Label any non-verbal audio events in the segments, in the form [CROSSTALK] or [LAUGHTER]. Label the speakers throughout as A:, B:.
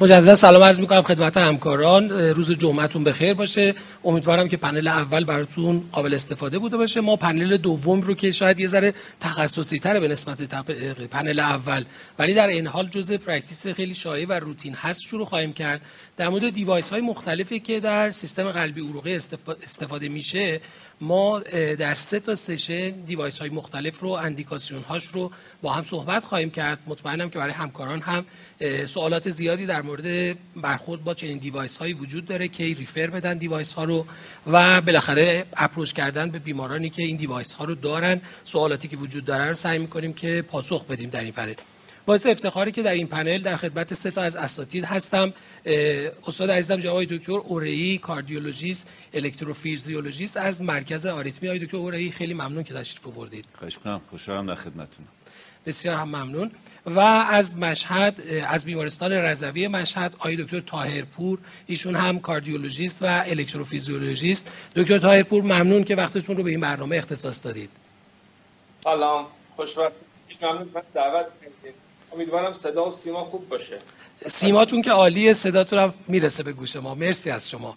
A: مجددا سلام عرض می‌کنم خدمت همکاران. روز جمعتون بخیر باشه. امیدوارم که پنل اول براتون قابل استفاده بوده باشه. ما پنل دوم رو که شاید یه ذره تخصصی تره به نسبت پنل اول. ولی در این حال جزء practice خیلی شایع و روتین هست شروع خواهیم کرد. در مورد device های مختلفی که در سیستم قلبی عروقی استفاده میشه ما در سه تا session device های مختلف رو اندیکاسیون هاش رو با هم صحبت خواهیم کرد. مطمئنم که برای همکاران هم سوالات زیادی در مورد برخورد با چنین device هایی وجود داره که refer بدن device ها رو و بالاخره approach کردن به بیمارانی که این device ها رو دارن. سوالاتی که وجود داره رو سعی می‌کنیم که پاسخ بدیم در این پنل. باعث افتخاریه که در این پنل در خدمت سه تا از اساتید هستم. استاد عزیزم جناب دکتر اورئی cardiologist electrophysiologist از مرکز آریتمی. آقای دکتر اورئی خیلی ممنون که تشریف آوردید.
B: خواهش کنم خوشحالم در خدمتتون.
A: بسیار هم ممنون. و از مشهد از بیمارستان رضوی مشهد آقای دکتر طاهرپور. ایشون هم کاردیولوژیست و الکتروفیزیولوژیست. دکتر طاهرپور ممنون که وقتتون رو به این برنامه اختصاص دادید.
C: سلام. خوشبخت. ممنون. دعوت کردید امیدوارم صدا و سیما خوب باشه.
A: سیماتون که عالیه صداتون هم می‌رسه به گوش ما. مرسی از شما.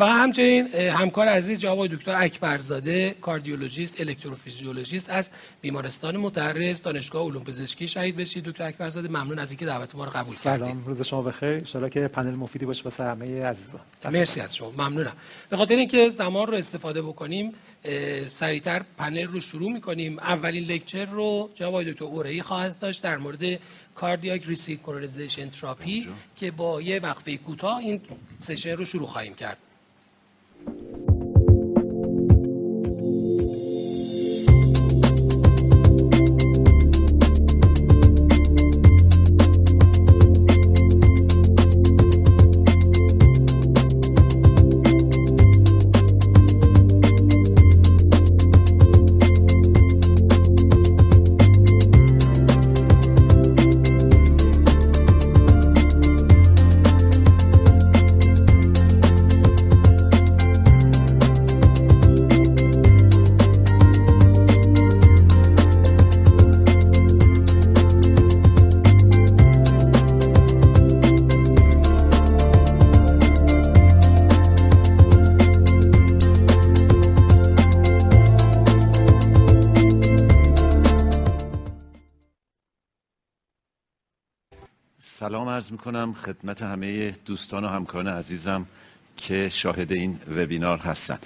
A: و همچنین همکار عزیز جناب دکتر اکبرزاده کاردیولوژیست الکتروفیزیولوژیست از بیمارستان مدرس دانشگاه علوم پزشکی شهید بهشتی. دکتر اکبرزاده ممنون از اینکه دعوت ما رو قبول کردید.
D: سلام روز شما بخیر. ان‌شاءالله که پنل مفیدی باشه واسه همه عزیزان.
A: مرسی از شما. ممنونم. به خاطر اینکه زمان رو استفاده بکنیم سریعتر پنل رو شروع می‌کنیم. اولین lecture رو جناب دکتر اورئی خواهد داشت در مورد cardiac resynchronization therapy که با یه وقفه کوتاه این session رو شروع خواهیم کرد.
B: می‌کنم خدمت همه دوستان و همکاران عزیزم که شاهد این وبینار هستن.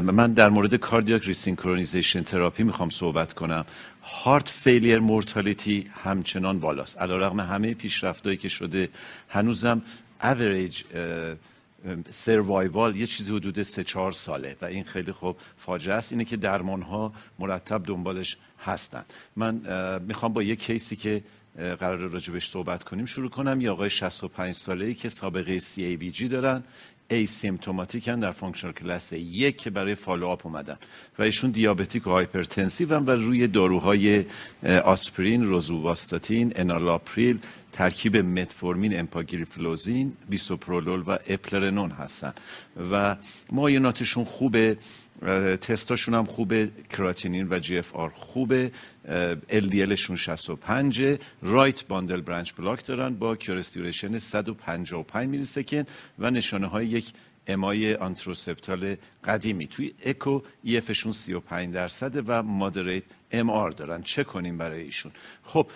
B: من در مورد cardiac resynchronization therapy می‌خوام صحبت کنم. heart failure mortality همچنان بالاست. علیرغم همه پیشرفتایی که شده هنوزم average survival یه چیزی حدود سه چهار ساله و این خیلی خوب فاجعه است. اینه که درمان ها مرتب دنبالش هستن. من می‌خوام با یه case ی که قراره راجبش صحبت کنیم. شروع کنم. یه آقای 65 ساله ای که سابقه CABG دارن. asymptomatic ان در functional class یک که برای follow-up اومدن. و ایشون diabetic و hypertensive و روی داروهای آسپرین، روزوواستاتین، انالاپریل، ترکیب متفورمین، امپاگلیفلوزین، بیسوپرولول و اپلرنون هستن. و معایناتشون خوبه. تستاشون هم خوبه کراتینین و GFR خوبه LDL شون 65 right bundle branch block دارن با QRS duration 155 millisecond و نشانه های یک MI anteroseptal قدیمی. توی اکو EF شون 35 درصده و moderate MR دارن. چه کنیم برای ایشون؟ خب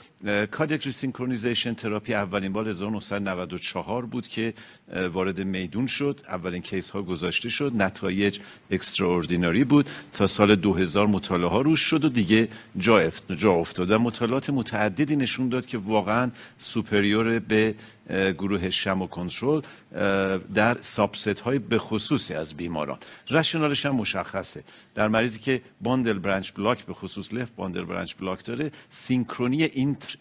B: cardiac resynchronization therapy اولین بار 1994 بود که وارد میدون شد. اولین case ها گذاشته شد. نتایج extraordinary بود. تا سال 2000 مطالعه ها روش شد و دیگه جا, جا افتاد. مطالعات متعددی نشون داد که واقعا superior به گروه sham و کنترل در subset های به خصوصی از بیماران. rationale ش هم مشخصه. در مریضی که bundle branch block به خصوص left bundle branch block داره synchrony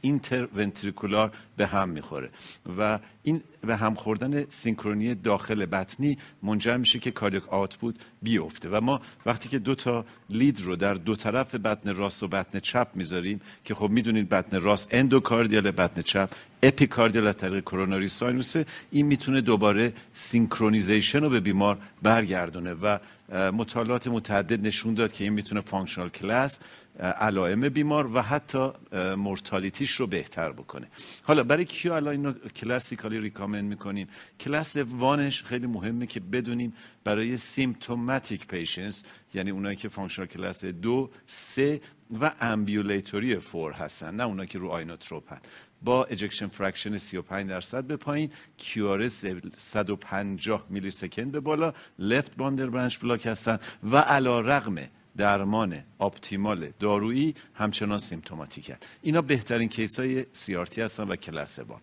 B: interventricular به هم می‌خوره. و این به هم خوردن synchrony داخل بطنی منجر میشه که cardiac output بیفته. و ما وقتی که دو تا lead رو در دو طرف بطن راست و بطن چپ می‌ذاریم که خب می‌دونید بطن راست endocardial بطن چپ epicardial از طریق coronary sinus ه این می‌تونه دوباره synchronization رو به بیمار برگردونه و مطالعات متعدد نشون داد که این می‌تونه functional class علائم بیمار و حتی mortality ش رو بهتر بکنه. حالا برای کیو الان اینو classically recommend می‌کنیم؟ class one ش خیلی مهمه که بدونیم برای symptomatic patients یعنی اونایی که functional class دو سه و ambulatory four هستن نه اونایی که رو inotrope ن با ejection fraction 35 درصد به پایین QRS 150 millisecond به بالا left bundle branch block هستن و علی رغم درمان optimal دارویی همچنان symptomatic ن. اینا بهترین case های CRT هستن و کلاس با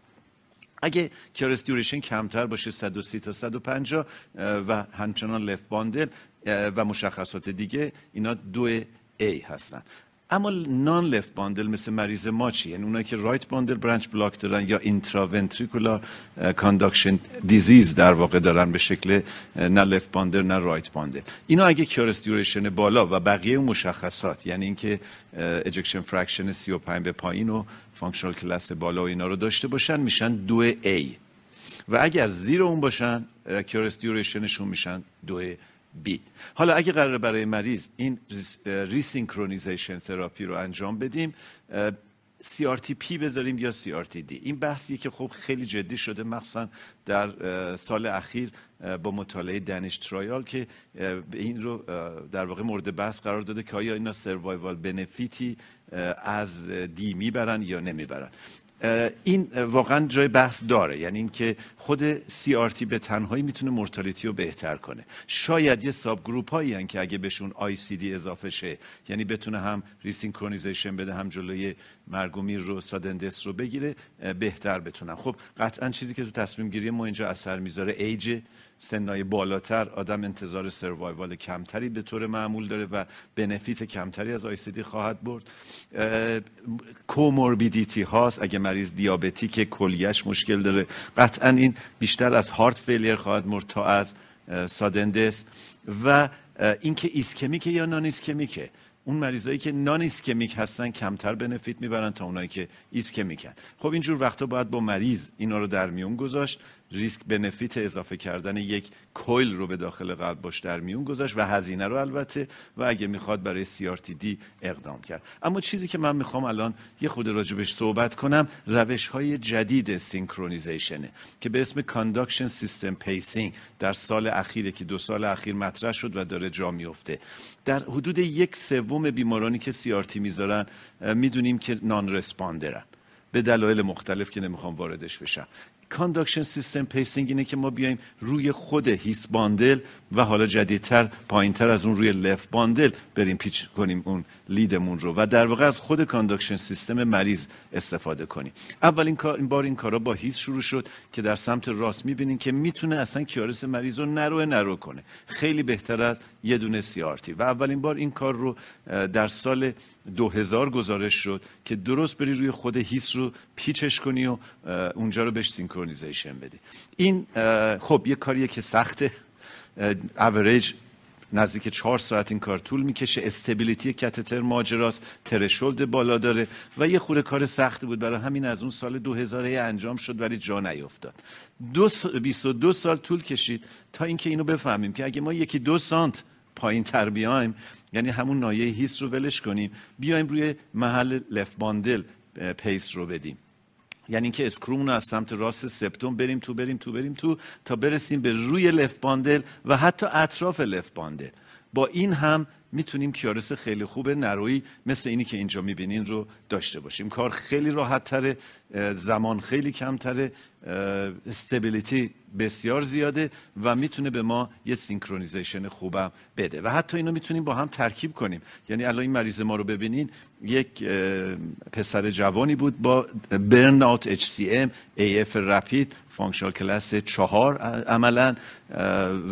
B: اگه QRS duration کمتر باشه 130 تا 150 و همچنان left bundle و مشخصات دیگه اینا دو A هستن. اما non left bundle مثل مریض ما چی یعنی اونایی که right bundle branch block دارن یا intraventricular conduction disease در واقع دارن به شکل نه left bundle نه right bundle اینا اگه QRS duration بالا و بقیه مشخصات یعنی اینکه ejection fraction 35 به پایین و functional class بالا و اینا رو داشته باشن میشن دو A. و اگر زیر اون باشن QRS duration شون میشن دو B حالا اگه قرار برای مریض این resynchronization therapy رو انجام بدیم P بذاریم یا D این بحثیه که خب خیلی جدی شده مخصوصا در سال اخیر با مطالعه DANISH trial که این رو در واقع مورد بحث قرار داده که آیا اینا survival benefit ی از D می‌برن یا نمی‌برن. این واقعا جای بحث داره. یعنی اینکه خود CRT به تنهایی می‌تونه mortality رو بهتر کنه. شاید یه subgroup هایی که اگه بهشون D اضافه شه یعنی بتونه هم resynchronization بده هم جلوی مرگ و میر رو sudden death رو بگیره بهتر بتونن. خب قطعا چیزی که تو تصمیم گیری ما اینجا اثر می‌ذاره ایج سنای بالاتر آدم انتظار survival کمتری به طور معمول داره و benefit کمتری از ICD خواهد برد. comorbidity هاست. اگه مریض diabetic کلیه‌ش مشکل داره. قطعا این بیشتر از heart failure خواهد مرد تا از sudden death. و اینکه ischemic ه یا non-ischemic ه اون مریضایی که non-ischemic هستن کمتر benefit می‌برن تا اونایی که ischemic ن. خب اینجور وقتا باید با مریض اینا رو در میون گذاشت. risk benefit اضافه کردن یک coil رو به داخل قلب باش در میون گذاشت و هزینه رو البته و اگه می‌خواد برای D اقدام کرد. اما چیزی که من می‌خوام الان یه خورده راجبش صحبت کنم روش های جدید synchronization ه که به اسم conduction system pacing در سال اخیره که دو سال اخیر مطرح شد و داره جا میفته. در حدود یک سوم بیمارانی که CRT می‌ذارن می‌دونیم که non به دلایل مختلف که نمی‌خوام واردش بشم. conduction system pacing اینه که ما بیایم روی خود His bundle و حالا جدیدتر پایینتر از اون روی left bundle بریم pace کنیم اون lead مون رو و در واقع از خود conduction system مریض استفاده کنیم. اولین کار این بار این کارا با His شروع شد که در سمت راست می‌بینیم که می‌تونه اصلا QRS مریض رو narrow narrow کنه. خیلی بهتر از یه دونه CRT و اولین بار این کار رو در سال 2000 گزارش شد که درست بری روی خود His رو pace ش کنی و اونجا رو بهش synchronization بدی. این خب یه کاریه که سخته. اوریج نزدیک چهار ساعت این کار طول می‌کشه. stability کمتر ماجراست. threshold بالا داره. و یه خورده کار سختی بود. برای همین از اون سال 2000 انجام شد ولی جا نیفتاد. دو 22 سال طول کشید تا اینکه اینو بفهمیم که اگه ما یکی دو سانت پایین تر بیایم یعنی همون ناحیه His رو ولش کنیم بیایم روی محل left bundle pace رو بدیم. یعنی اینکه screw مون از سمت راست septum بریم تو بریم تو بریم تو تا برسیم به روی left bundle و حتی اطراف left bundle با این هم می‌تونیم QRS خیلی خوب narrow ی مثل اینی که اینجا می‌بینین رو داشته باشیم. کار خیلی راحت تره زمان خیلی کمتره stability بسیار زیاده و می‌تونه به ما یه synchronization خوبم بده. و حتی اینو می‌تونیم با هم ترکیب کنیم. یعنی الان این مریض ما رو ببینین یک پسر جوانی بود با برن اوت اچ سی ام ای اف رپید فانکشنال کلاس چهار عملا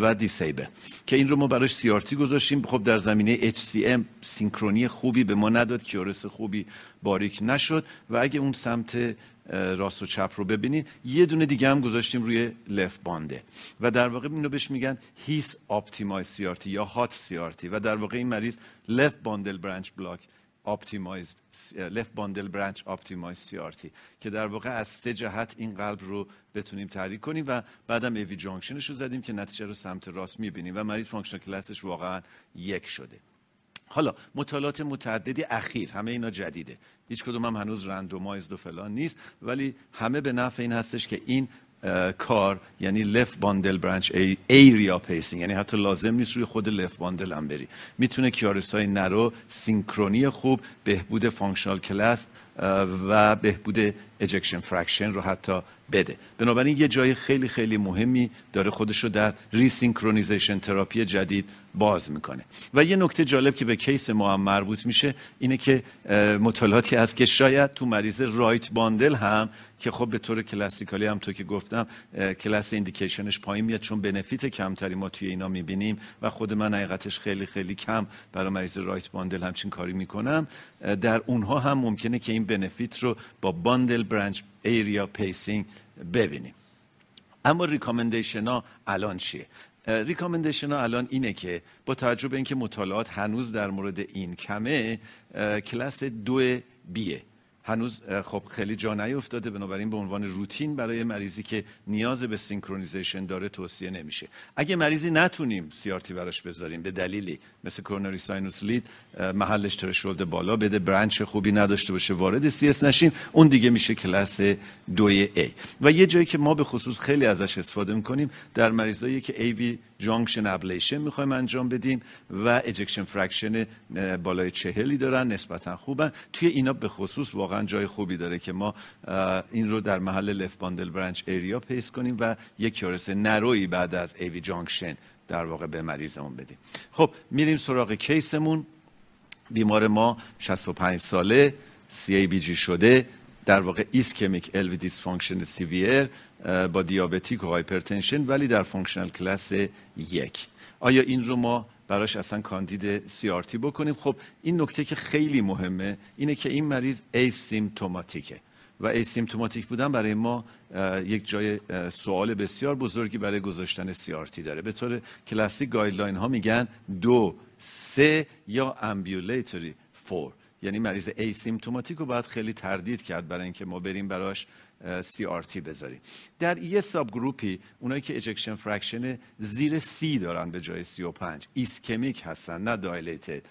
B: و دیسیبه که این رو ما براش CRT گذاشتیم. خب در زمینه HCM synchrony خوبی به ما نداد QRS خوبی باریک نشد و اگه اون سمت راست و چپ رو ببینین یه دونه دیگه هم گذاشتیم روی left bundle ه. و در واقع اینو بهش میگن His optimized CRT یا HOT CRT و در واقع این مریض left bundle branch block optimized left bundle branch optimized CRT که در واقع از سه جهت این قلب رو بتونیم تحریک کنیم و بعدم AV junction ش رو زدیم که نتیجه رو سمت راست می‌بینیم و مریض functional class ش واقعا یک شده. حالا مطالعات متعددی اخیر همه اینا جدیده. هیچ کدوم هم هنوز randomized و فلان نیست ولی همه به نفع این هستش که این کار یعنی left bundle branch area pacing یعنی حتی لازم نیست روی خود left bundle هم بری. می‌تونه QRS های narrow synchrony خوب بهبود functional class و بهبود ejection fraction رو حتی بده. بنابراین یه جای خیلی خیلی مهمی داره خودش رو در resynchronization therapy جدید باز می‌کنه. و یه نکته جالب که به case ما هم مربوط میشه اینه که مطالعاتی هست که شاید تو مریض right bundle هم که خب به طور classically هم تو که گفتم class indication ش پایین میاد چون benefit کمتری ما توی اینا می‌بینیم و خود من حقیقتش خیلی خیلی کم برای مریض right bundle همچین کاری می‌کنم. در اونها هم ممکنه که این benefit رو با bundle branch area pacing ببینیم. اما recommendation ها الان چیه؟ recommendation ها الان اینه که با توجه به اینکه مطالعات هنوز در مورد این کمه کلاس دو b ه. هنوز خب خیلی جا نیفتاده بنابراین به عنوان روتین برای مریضی که نیاز به synchronization داره توصیه نمیشه. اگه مریضی نتونیم CRT براش بذاریم به دلیلی مثل coronary sinus lead محلش threshold بالا بده branch خوبی نداشته باشه وارد CS نشیم اون دیگه میشه کلاس دوی a و یه جایی که ما به خصوص خیلی ازش استفاده می‌کنیم در مریضایی که AV junction ablation می‌خوایم انجام بدیم و ejection fraction بالای چهلی دارن نسبتا خوبن. توی اینا به خصوص واقعا جای خوبی داره که ما این رو در محل left bundle branch area pace کنیم و یک QRS narrow ی بعد از AV junction در واقع به مریضمون بدیم. خب میریم سراغ case مون. بیمار ما 65 ساله CABG شده در واقع ischemic LV dysfunction severe با diabetic و hypertension ولی در functional class یک. آیا این رو ما براش اصلا کاندید CRT بکنیم؟ خب این نکته که خیلی مهمه اینه که این مریض asymptomatic ه و asymptomatic بودن برای ما یک جای سوال بسیار بزرگی برای گذاشتن CRT داره. به طور کلاسیک guideline ها میگن دو سه یا ambulatory four یعنی مریض asymptomatic رو باید خیلی تردید کرد برای اینکه ما بریم براش CRT بذاریم در یه subgroup ی اونایی که ejection fraction زیر سی دارن به جای 35 ischemic هستن نه dilated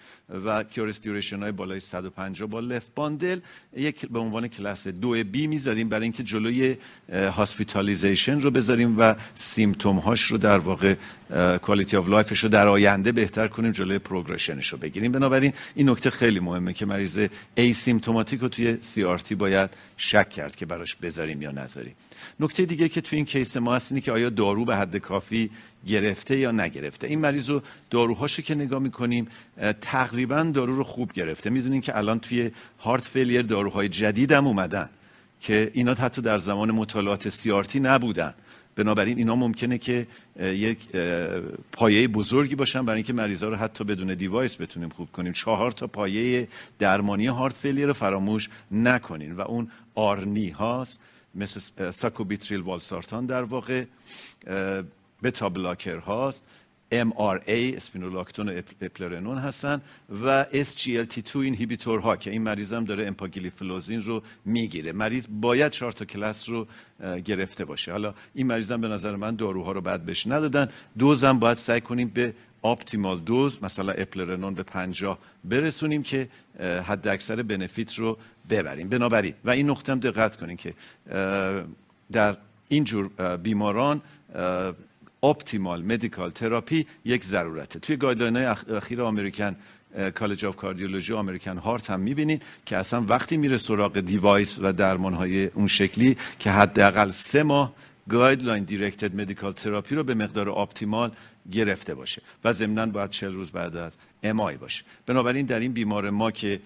B: و QRS duration های بالای 150 با left bundle یک به عنوان کلاس دو b می‌ذاریم برای اینکه جلوی hospitalization رو بذاریم و symptom هاش رو در واقع quality of life ش رو در آینده بهتر کنیم جلوی progression ش رو بگیریم. بنابراین این نکته خیلی مهمه که مریض asymptomatic رو توی CRT باید شک کرد که براش بذاریم یا نذاریم. نکته دیگه که توی این case ما هست اینه که آیا دارو به حد کافی گرفته یا نگرفته. این مریض رو داروهاشو که نگاه می‌کنیم تقریبا دارو رو خوب گرفته. می‌دونین که الان توی heart failure داروهای جدید هم اومدن که اینا حتی در زمان مطالعات CRT نبودن. بنابراین اینا ممکنه که یک پایه بزرگی باشن برای اینکه مریضا رو حتی بدون device بتونیم خوب کنیم. چهار تا پایه درمانی heart failure رو فراموش نکنین و اون ARNI هاست مثل sacubitril valsartan در واقع beta blocker هاست. MRA spironolactone و eplerenone هستن و SGLT2 inhibitor ها که این مریض هم داره امپاگلیفلوزین رو می‌گیره. مریض باید چهار تا کلاس رو گرفته باشه. حالا این مریض هم به نظر من داروها رو بد بهش ندادن. دوزم باید سعی کنیم به optimal dose مثلا eplerenone به 50 برسونیم که حد اکثر benefit رو ببریم. بنابراین و این نکته هم دقت کنیم که در اینجور بیماران optimal medical therapy یک ضرورته. توی guideline اخیر American College of Cardiology American Heart هم می‌بینید که اصلا وقتی میره سراغ device و درمان های اون شکلی که حداقل سه ماه guideline directed medical therapy رو به مقدار optimal گرفته باشه و ضمنا باید 40 روز بعد از MI باشه. بنابراین در این بیمار ما که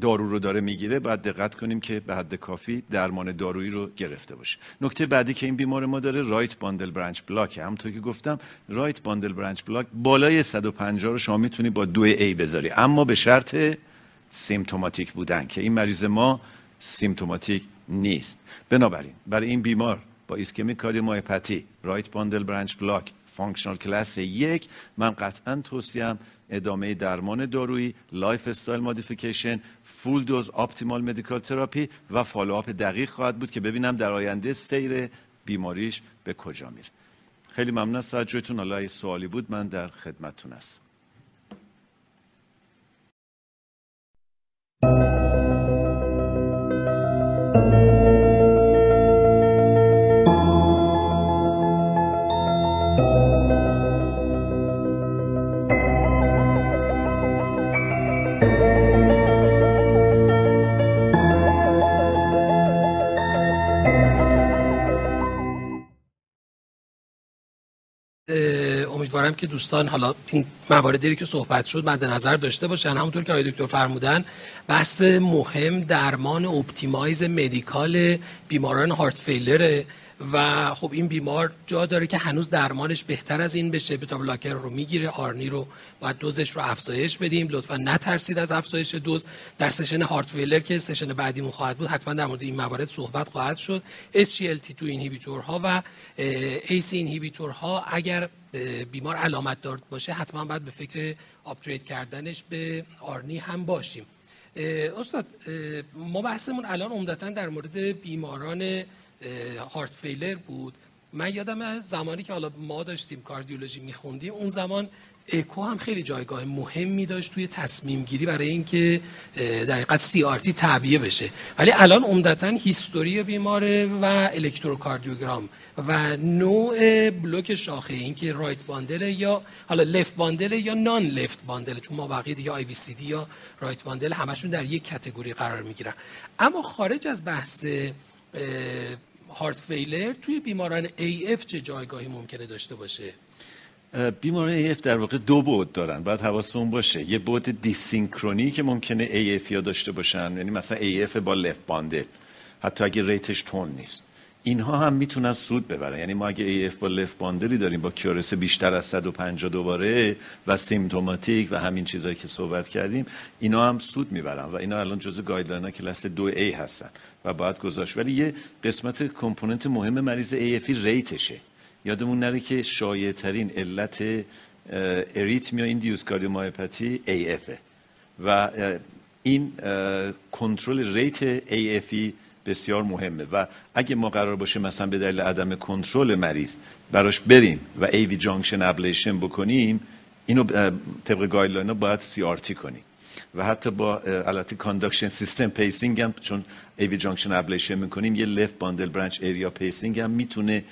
B: دارو رو داره می‌گیره باید دقت کنیم که به حد کافی درمان دارویی رو گرفته باشه. نکته بعدی که این بیمار ما داره right bundle branch block. همونطور که گفتم right bundle branch block بالای 150 رو شما می‌تونی با دو a بذاری. اما به شرط symptomatic بودن که این مریض ما symptomatic نیست. بنابراین برای این بیمار با ischemic cardiomyopathy right bundle branch block functional class یک من قطعا توصیه‌م ادامه درمان دارویی lifestyle modification full dose optimal medical therapy و follow-up دقیق خواهد بود که ببینم در آینده سیر بیماریش به کجا میره. خیلی ممنون از توجهتون. حالا سوالی بود من در خدمتتون هستم.
A: که دوستان حالا این مواردی که صحبت شد مد نظر داشته باشن. همونطور که آقای دکتر فرمودن بحث مهم درمان optimize medical بیماران heart failure ه و خب این بیمار جا داره که هنوز درمانش بهتر از این بشه. beta blocker رو می‌گیره ARNI رو باید دوزش رو افزایش بدیم. لطفا نترسید از افزایش دوز. در session heart failure که session بعدیمون خواهد بود حتما در مورد این موارد صحبت خواهد شد. SGLT2 inhibitor ها و AC اینهیبیتور ها اگر بیمار علامت دار باشه حتما باید به فکر آپگرید کردنش به آرنی هم باشیم. استاد ما بحثمون الان عمدتا در مورد بیماران هارت فیلر بود. من یادم زمانی که حالا ما داشتیم کاردیولوژی میخوندیم اون زمان اکو هم خیلی جایگاه مهمی داشت توی تصمیم گیری برای اینکه در حقیقت سی آر تی تعبیه بشه. ولی الان عمدتا هیستوری بیماره و الکتروکاردیوگرام و نوع بلوک شاخه اینکه right bundle یا حالا left bundle یا non left bundle چون ما بقیه دیگه IVCD یا right bundle همشون در یک category قرار می‌گیرن. اما خارج از بحث heart failure توی بیماران AF چه جایگاهی ممکنه داشته باشه؟
B: بیماران AF در واقع دو بعد دارن. باید حواستون باشه. یه بعد dyssynchrony که ممکنه AF یا داشته باشن. یعنی مثلا AF با left bundle حتی اگه rateش تند نیست. اینها هم می‌تونن سود ببرن. یعنی ما اگه AF با left bundle ی داریم با QRS بیشتر از 150 دوباره و symptomatic و همین چیزهایی که صحبت کردیم اینا هم سود می‌برن و اینا الان جزء guideline ها کلاس 2 A هستن و باید گذاشت. ولی یه قسمت component مهم مریض AF ی rateشه. یادمون نره که شایع ترین علت arrhythmia induced cardiomyopathy AF و این کنترل rate AF ی بسیار مهمه و اگه ما قرار باشه مثلا به دلیل عدم کنترل مریض براش بریم و AV junction ablation بکنیم اینو طبق guideline باید CRT کنیم. و حتی با البته conduction system pacing هم چون AV junction ablation می‌کنیم. یه left bundle branch area pacing هم می‌تونه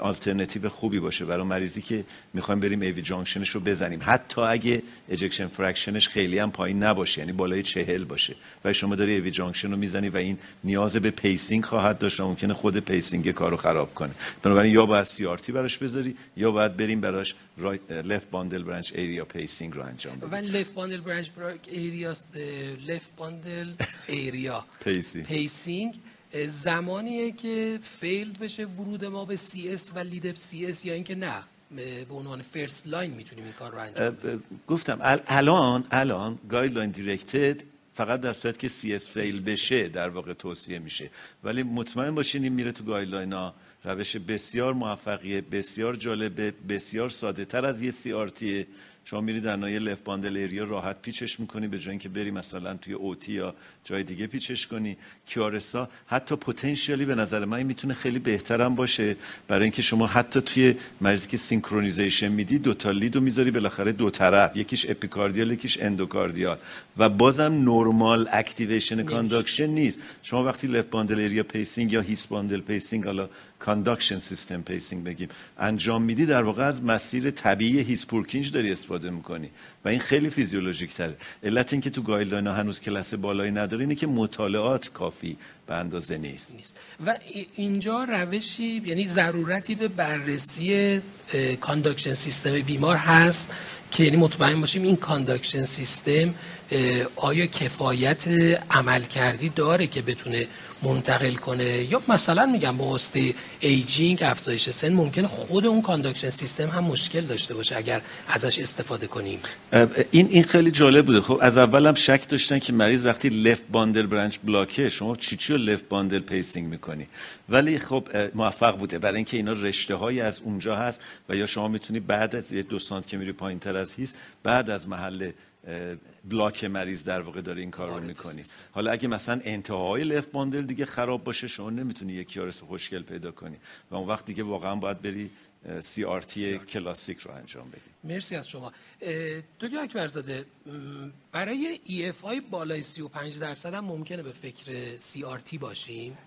B: آلترناتیو خوبی باشه. برای مریضی که می‌خوایم بریم AV junction ش رو بزنیم. حتی اگه ejection fraction ش خیلی هم پایین نباشه یعنی بالای چهل باشه. و شما داری AV junction رو می‌زنی و این نیاز به pacing خواهد داشت و ممکنه خود pacing کارو خراب کنه. بنابراین یا باید CRT براش بذاری یا باید بریم براش left bundle branch area pacing رو انجام بدیم.
A: left bundle branch area left bundle area pacing زمانیه که failed بشه ورود ما به CS و lead CS یا اینکه نه به عنوان فرست لاین می‌تونیم این کار رو انجام بدیم.
B: گفتم الان الان گایدلاین دیرکتد فقط در صورت که سی اس فیل بشه در واقع توصیه میشه. ولی مطمئن باشین این میره تو گایدلاین ها روش بسیار موفقیه بسیار جالبه بسیار ساده تر از یه سی آرتیه شما میری در نایه لف باندل ایریا راحت پیچش می‌کنی به جای اینکه بری مثلا توی اوتی یا جای دیگه پیچش کنی. کیارسا حتی پتانسیالی به نظر من می‌تونه خیلی بهترم باشه. برای اینکه شما حتی توی مریضی که synchronization میدی دو تا lead و می‌ذاری بالاخره دو طرف. یکیش epicardial یکیش endocardial. و بازم normal activation conduction نیست. شما وقتی left bundle area pacing یا His bundle pacing حالا conduction system pacing بگیم. انجام میدی در واقع از مسیر طبیعی His Purkinje داری استفاده می‌کنی. و این خیلی فیزیولوژیک تره. علت اینکه تو guideline هنوز کلاس بالایی نداره اینه که مطالعات کافی به اندازه نیست.
A: نیست. و اینجا روشی یعنی ضرورتی به بررسی conduction system بیمار هست که یعنی مطمئن باشیم این conduction system آیا کفایت عملکردی داره که بتونه منتقل کنه. یا مثلا میگم با واسطه aging افزایش سن ممکنه خود اون conduction system هم مشکل داشته باشه اگر ازش استفاده کنیم.
B: این این خیلی جالب بوده. خب از اول هم شک داشتن که مریض وقتی left bundle branch block ه شما چی چی left bundle pacing می‌کنی؟ ولی خب موفق بوده. برای اینکه اینا رشته های از اونجا هست و یا شما می‌تونی بعد از یه دو سانت که میری پایین تر از His ت بعد از محل block مریض در واقع داره این کار رو می‌کنی حالا اگه مثلا انتهای left bundle دیگه خراب باشه شما نمی‌تونی یک QRS خوشگل پیدا کنی. و اون وقت دیگه واقعا باید بری CRT کلاسیک رو انجام بدی.
A: مرسی از شما. دکتر اکبرزاده برای EF بالای 35 درصد هم ممکنه به فکر CRT باشیم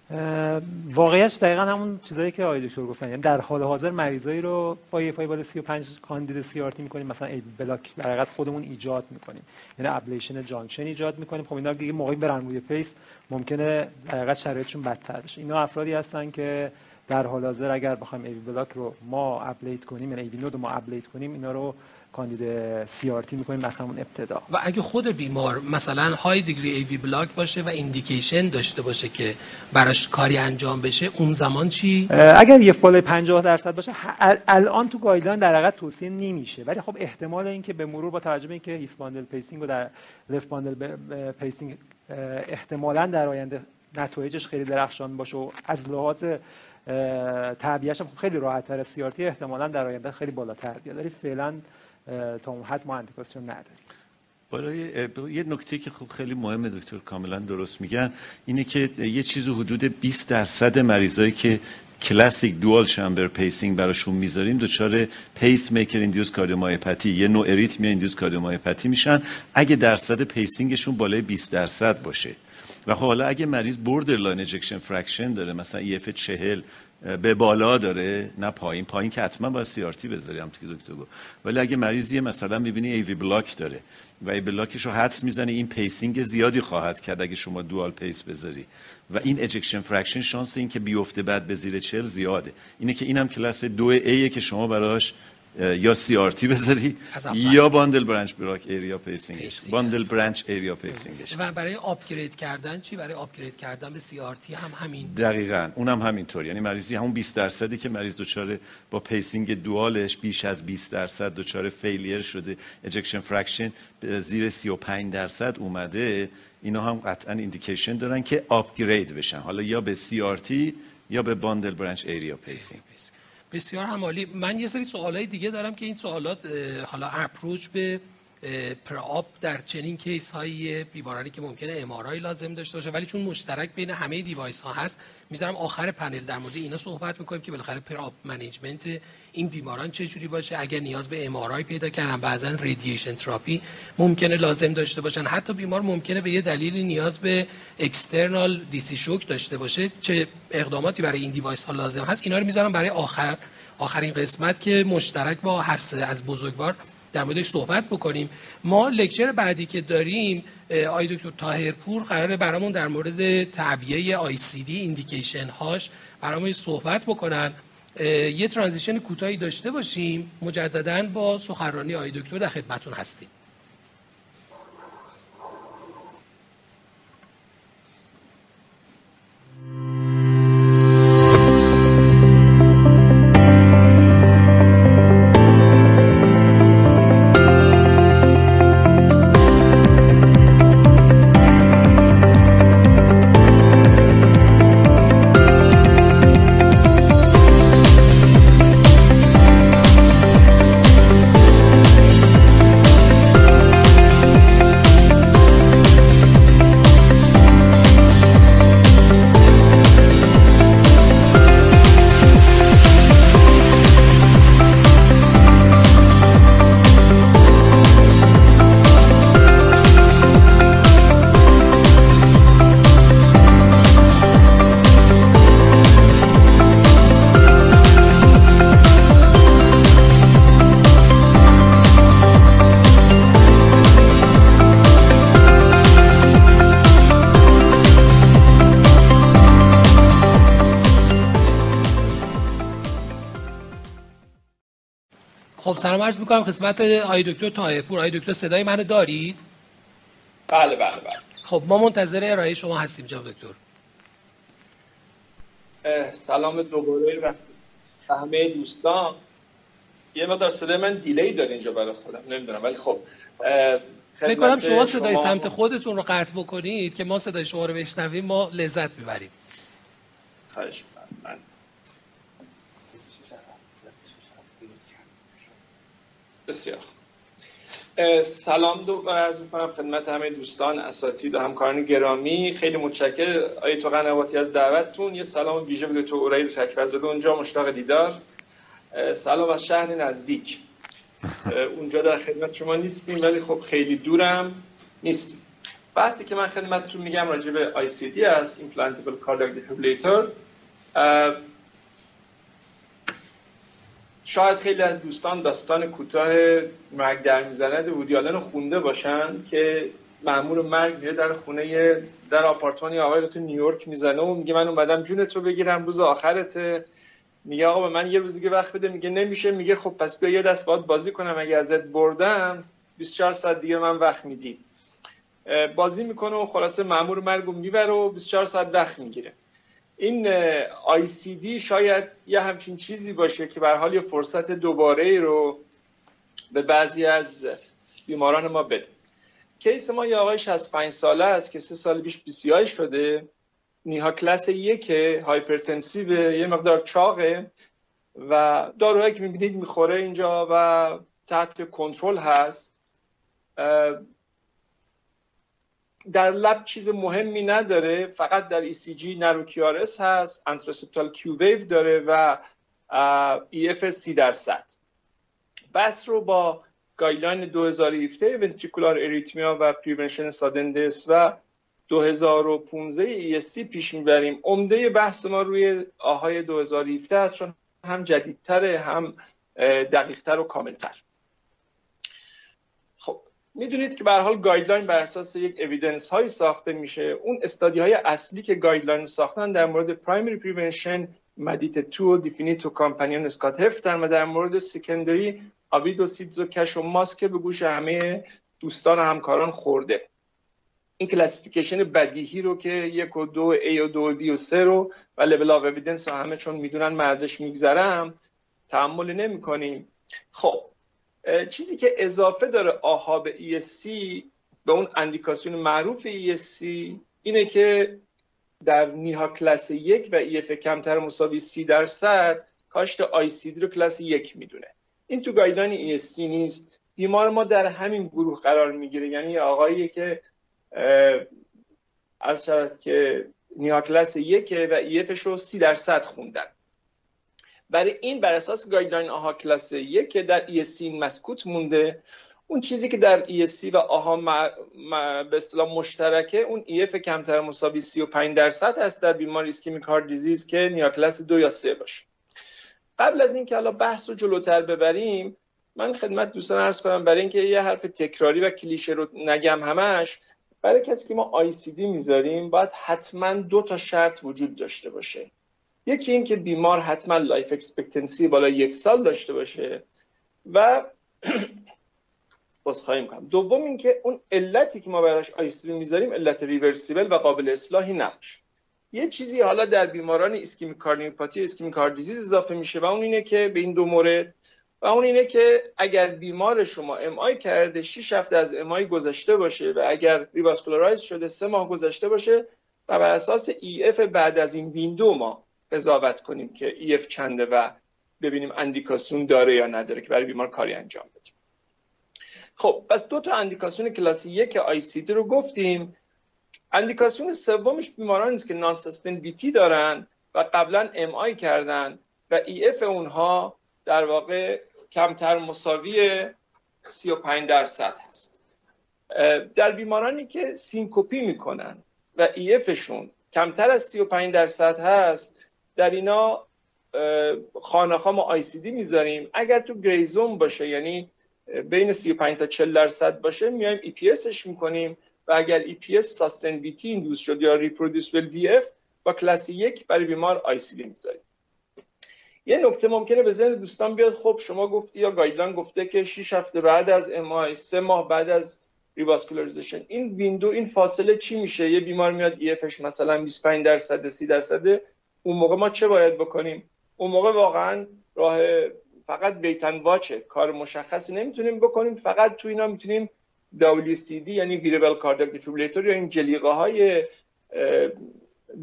D: واقعیت دقیقا همون چیزایی که آقای دکتر گفتن. یعنی در حال حاضر مریضایی رو با EF بالای 35 کاندید CRT می‌کنیم مثلا AV block در حقیقت خودمون ایجاد می‌کنیم. یعنی ablation junction ایجاد می‌کنیم. خب اینا دیگه موقعی برن روی pace ممکنه در حقیقت شرایطشون بدتر بشه. اینا افرادی هستن که در حال حاضر اگر بخوایم AV block رو ما ablate کنیم یعنی AV node رو ما ablate کنیم اینا رو کاندید سی آر تی می‌کنیم مثلا اون ابتدا.
A: و اگه خود بیمار مثلا high degree AV block باشه و indication داشته باشه که براش کاری انجام بشه اون زمان چی؟
D: اگر یه بالای 50 درصد باشه الان تو guideline در حقیقت توصیه نمیشه. ولی خب احتمال اینکه به مرور با توجه به اینکه His bundle pacing و در left bundle pacing احتمالاً در آینده نتایجش خیلی درخشان باشه و از لحاظ تعبیهش خب خیلی راحت تر سی احتمالا در آینده خیلی بالاتر بیاد. ولی فعلا تا اون حد ما اندیکاسیون نداریم.
B: برای یه نکته که خب خیلی مهمه دکتر کاملا درست میگن اینه که یه چیز حدود 20 درصد مریضایی که classic dual chamber pacing براشون می‌ذاریم دچار pacemaker induced cardiomyopathy یه نوع arrhythmia induced cardiomyopathy میشن. اگه درصد pacing شون بالای 20 درصد باشه. و خب حالا اگه مریض لاین ejection fraction داره مثلا EF 40 به بالا داره نه پایین. پایین که حتما باید CRT بذاری هم که دکتر گفت. ولی اگه مریضی مثلا می‌بینی AV block داره و AV block ش رو حدس می‌زنه این pacing زیادی خواهد کرد اگه شما dual pace بذاری. و این ejection fraction شانس این که بیفته بعد به زیر چهل زیاده. اینه که اینم کلاس دو A که شما براش یا CRT بذاری یا bundle branch block area pacing ش bundle branch area pacing ش
A: و برای upgrade کردن چی؟ برای upgrade کردن به CRT هم همین.
B: دقیقاً. اونم همینطور. یعنی مریضی همون 20 درصدی که مریض دچار با pacing dual ش بیش از 20 درصد دچار failure شده ejection fraction زیر 35 درصد اومده. اینا هم قطعا indication دارن که upgrade بشن. حالا یا به CRT یا به bundle branch area pacing
A: بسیار هم عالی من یه سری سوالای دیگه دارم که این سوالات حالا approach به peri-op در چنین case های بیمارانی که ممکنه MRI لازم داشته باشه ولی چون مشترک بین همه device ها هست می‌ذارم آخر پنل در مورد اینا صحبت می‌کنیم که بالاخره peri-op management این بیماران چه جوری باشه. اگر نیاز به MRI پیدا کردن بعضا radiation therapy ممکنه لازم داشته باشن. حتی بیمار ممکنه به یه دلیلی نیاز به external DC shock داشته باشه چه اقداماتی برای این device ها لازم هست. اینا رو می‌ذارم برای آخر آخرین قسمت که مشترک با هر سه از بزرگوار در موردش صحبت بکنیم. ما lecture بعدی که داریم آقای دکتر طاهرپور قراره برامون در مورد تعبیه ICD indication هاش برامون صحبت بکنن. یه transition کوتاهی داشته باشیم. مجددا با سخنرانی آقای دکتر در خدمتون هستیم. خب سلام عرض می‌کنم خدمت آقای دکتر طاهرپور. آقای دکتر صدای منو دارید؟
C: بله بله بله.
A: خب ما منتظر ارائه شما هستیم جناب دکتر.
C: سلام دوباره و همه دوستان. یه مقدار صدای من دیلی داره اینجا برای خودم. نمی‌دونم ولی خب
A: فکر کنم شما صدای سمت خودتون رو قطع بکنید که ما صدای شما رو بشنویم ما لذت ببریم
C: خواهش بسیار سلام دو عرض می‌کنم خدمت همه دوستان اساتید و همکاران گرامی. خیلی متشکر آیه تو قنواتی از دعوتتون. یه سلام ویژه به تو اورایی تکبرزاده اونجا مشتاق دیدار. سلام از شهر نزدیک. اونجا در خدمت شما نیستیم ولی خب خیلی دورم نیستیم. بحثی که من خدمتتون میگم راجع به ICD است Implantable Cardiac Defibrillator. شاید خیلی از دوستان داستان کوتاه مرگ در می‌زند وودی رو خونده باشن که مامور مرگ میره در خونه در آپارتمانی آقای رو تو نیویورک می‌زنه و میگه من اومدم جون تو بگیرم روز آخرته. میگه آقا به من یه روز دیگه وقت بده. میگه نمیشه. میگه خب پس بیا یه دست باید بازی کنم. اگه ازت بردم 24 ساعت دیگه من وقت میدی بازی می‌کنه و خلاصه مامور مرگو می‌بره و 24 ساعت وقت می‌گیره. این ICD شاید یه همچین چیزی باشه که به هر حال یه فرصت دوباره رو به بعضی از بیماران ما بده. case ما یه آقای 65 ساله است که سه سال پیش CABG شده. NYHA class یک hypertensive یه مقدار چاقه و داروهایی که می‌بینید می‌خوره اینجا و تحت کنترل هست. در lab چیز مهمی نداره فقط در ECG narrow QRS هست anteroseptal Q wave داره و EF سی درصد بحث رو با guideline 2017 ventricular arrhythmia و prevention sudden death و 2015 ESC پیش می‌بریم. عمده بحث ما روی AHA ی 2017 است چون هم جدیدتره هم دقیقتر و کاملتر. می‌دونید که به هر حال guideline بر اساس یک evidence هایی ساخته میشه. اون study های اصلی که guideline ساختن در مورد primary prevention MADIT two DEFINITE و COMPANION SCD-HeFT ن و در مورد secondary CIDS و CASH و MUSTT به گوش همه دوستان و همکاران خورده. این classification بدیهی رو که یک و دو A و دو B و سه رو و level of evidence رو همه چون می‌دونن من ازش میگذرم تحمل نمی کنیم خب چیزی که اضافه داره AHA به ESC به اون اندیکاسیون معروف ESC اینه که در NYHA class یک و EF کمتر مساوی سی درصد کاشت ICD رو کلاس یک می‌دونه. این تو guideline ESC نیست. بیمار ما در همین گروه قرار می‌گیره. یعنی آقایی که عرض شود که NYHA class یکه و EF ش رو سی درصد خوندن. بنابراین بر اساس guideline AHA class یک در ESC مسکوت مونده اون چیزی که در ESC و AHA به اصطلاح مشترکه اون EF کمتر مساوی 35 درصد هست در بیمار ischemic heart disease که NYHA class دو یا سه باشه. قبل از اینکه حالا بحث رو جلوتر ببریم من خدمت دوستان عرض کنم برای اینکه یه حرف تکراری و کلیشه رو نگم همش برای کسی که ما ICD می‌ذاریم باید حتما دو تا شرط وجود داشته باشه. یکی این که بیمار حتما life expectancy بالا یک سال داشته باشه و [CLEARS THROAT] خواهیم کنم. دوم اینکه اون علتی که ما براش ICD می‌ذاریم علت reversible و قابل اصلاحی نباشه. یه چیزی حالا در بیماران ischemic cardiomyopathy ischemic disease اضافه میشه و اون اینه که به این دو مورد و اون اینه که اگر بیمار شما MI کرده 6 هفته از MI گذشته باشه و اگر revascularize شده سه ماه گذشته باشه و بر اساس EF بعد از این window ما قضاوت کنیم که EF چنده و ببینیم اندیکاسیون داره یا نداره که برای بیمار کاری انجام بدیم. خب پس دو تا اندیکاسیون کلاسی یک ICD رو گفتیم. اندیکاسیون سومش بیمارانیست که non VT دارن و قبلا MI کردن و EF اونها در واقع کمتر مساوی 35 درصد هست. در بیمارانی که syncope ی می‌کنن و EF شون کمتر از 35 درصد هست در اینا خانه ما ICD می‌ذاریم. اگر تو gray zone باشه یعنی بین 35 تا 40 درصد باشه میایم EPS ش می‌کنیم. و اگر EPS sustained VT induce شد یا reproducible VF با کلاس یک برای بیمار ICD می‌ذاریم. یه نکته ممکنه به ذهن دوستان بیاد. خب شما گفتی یا guideline گفته که 6 هفته بعد از MI سه ماه بعد از revascularization. این window این فاصله چی میشه؟ یه بیمار میاد EF ش مثلا 25 درصد 30 درصد اون موقع ما چه باید بکنیم؟ اون موقع واقعا راه فقط wait and watch ه کار مشخصی نمی‌تونیم بکنیم فقط تو اینا می‌تونیم WCD یعنی wearable cardiac defibrillator یا این جلیقه های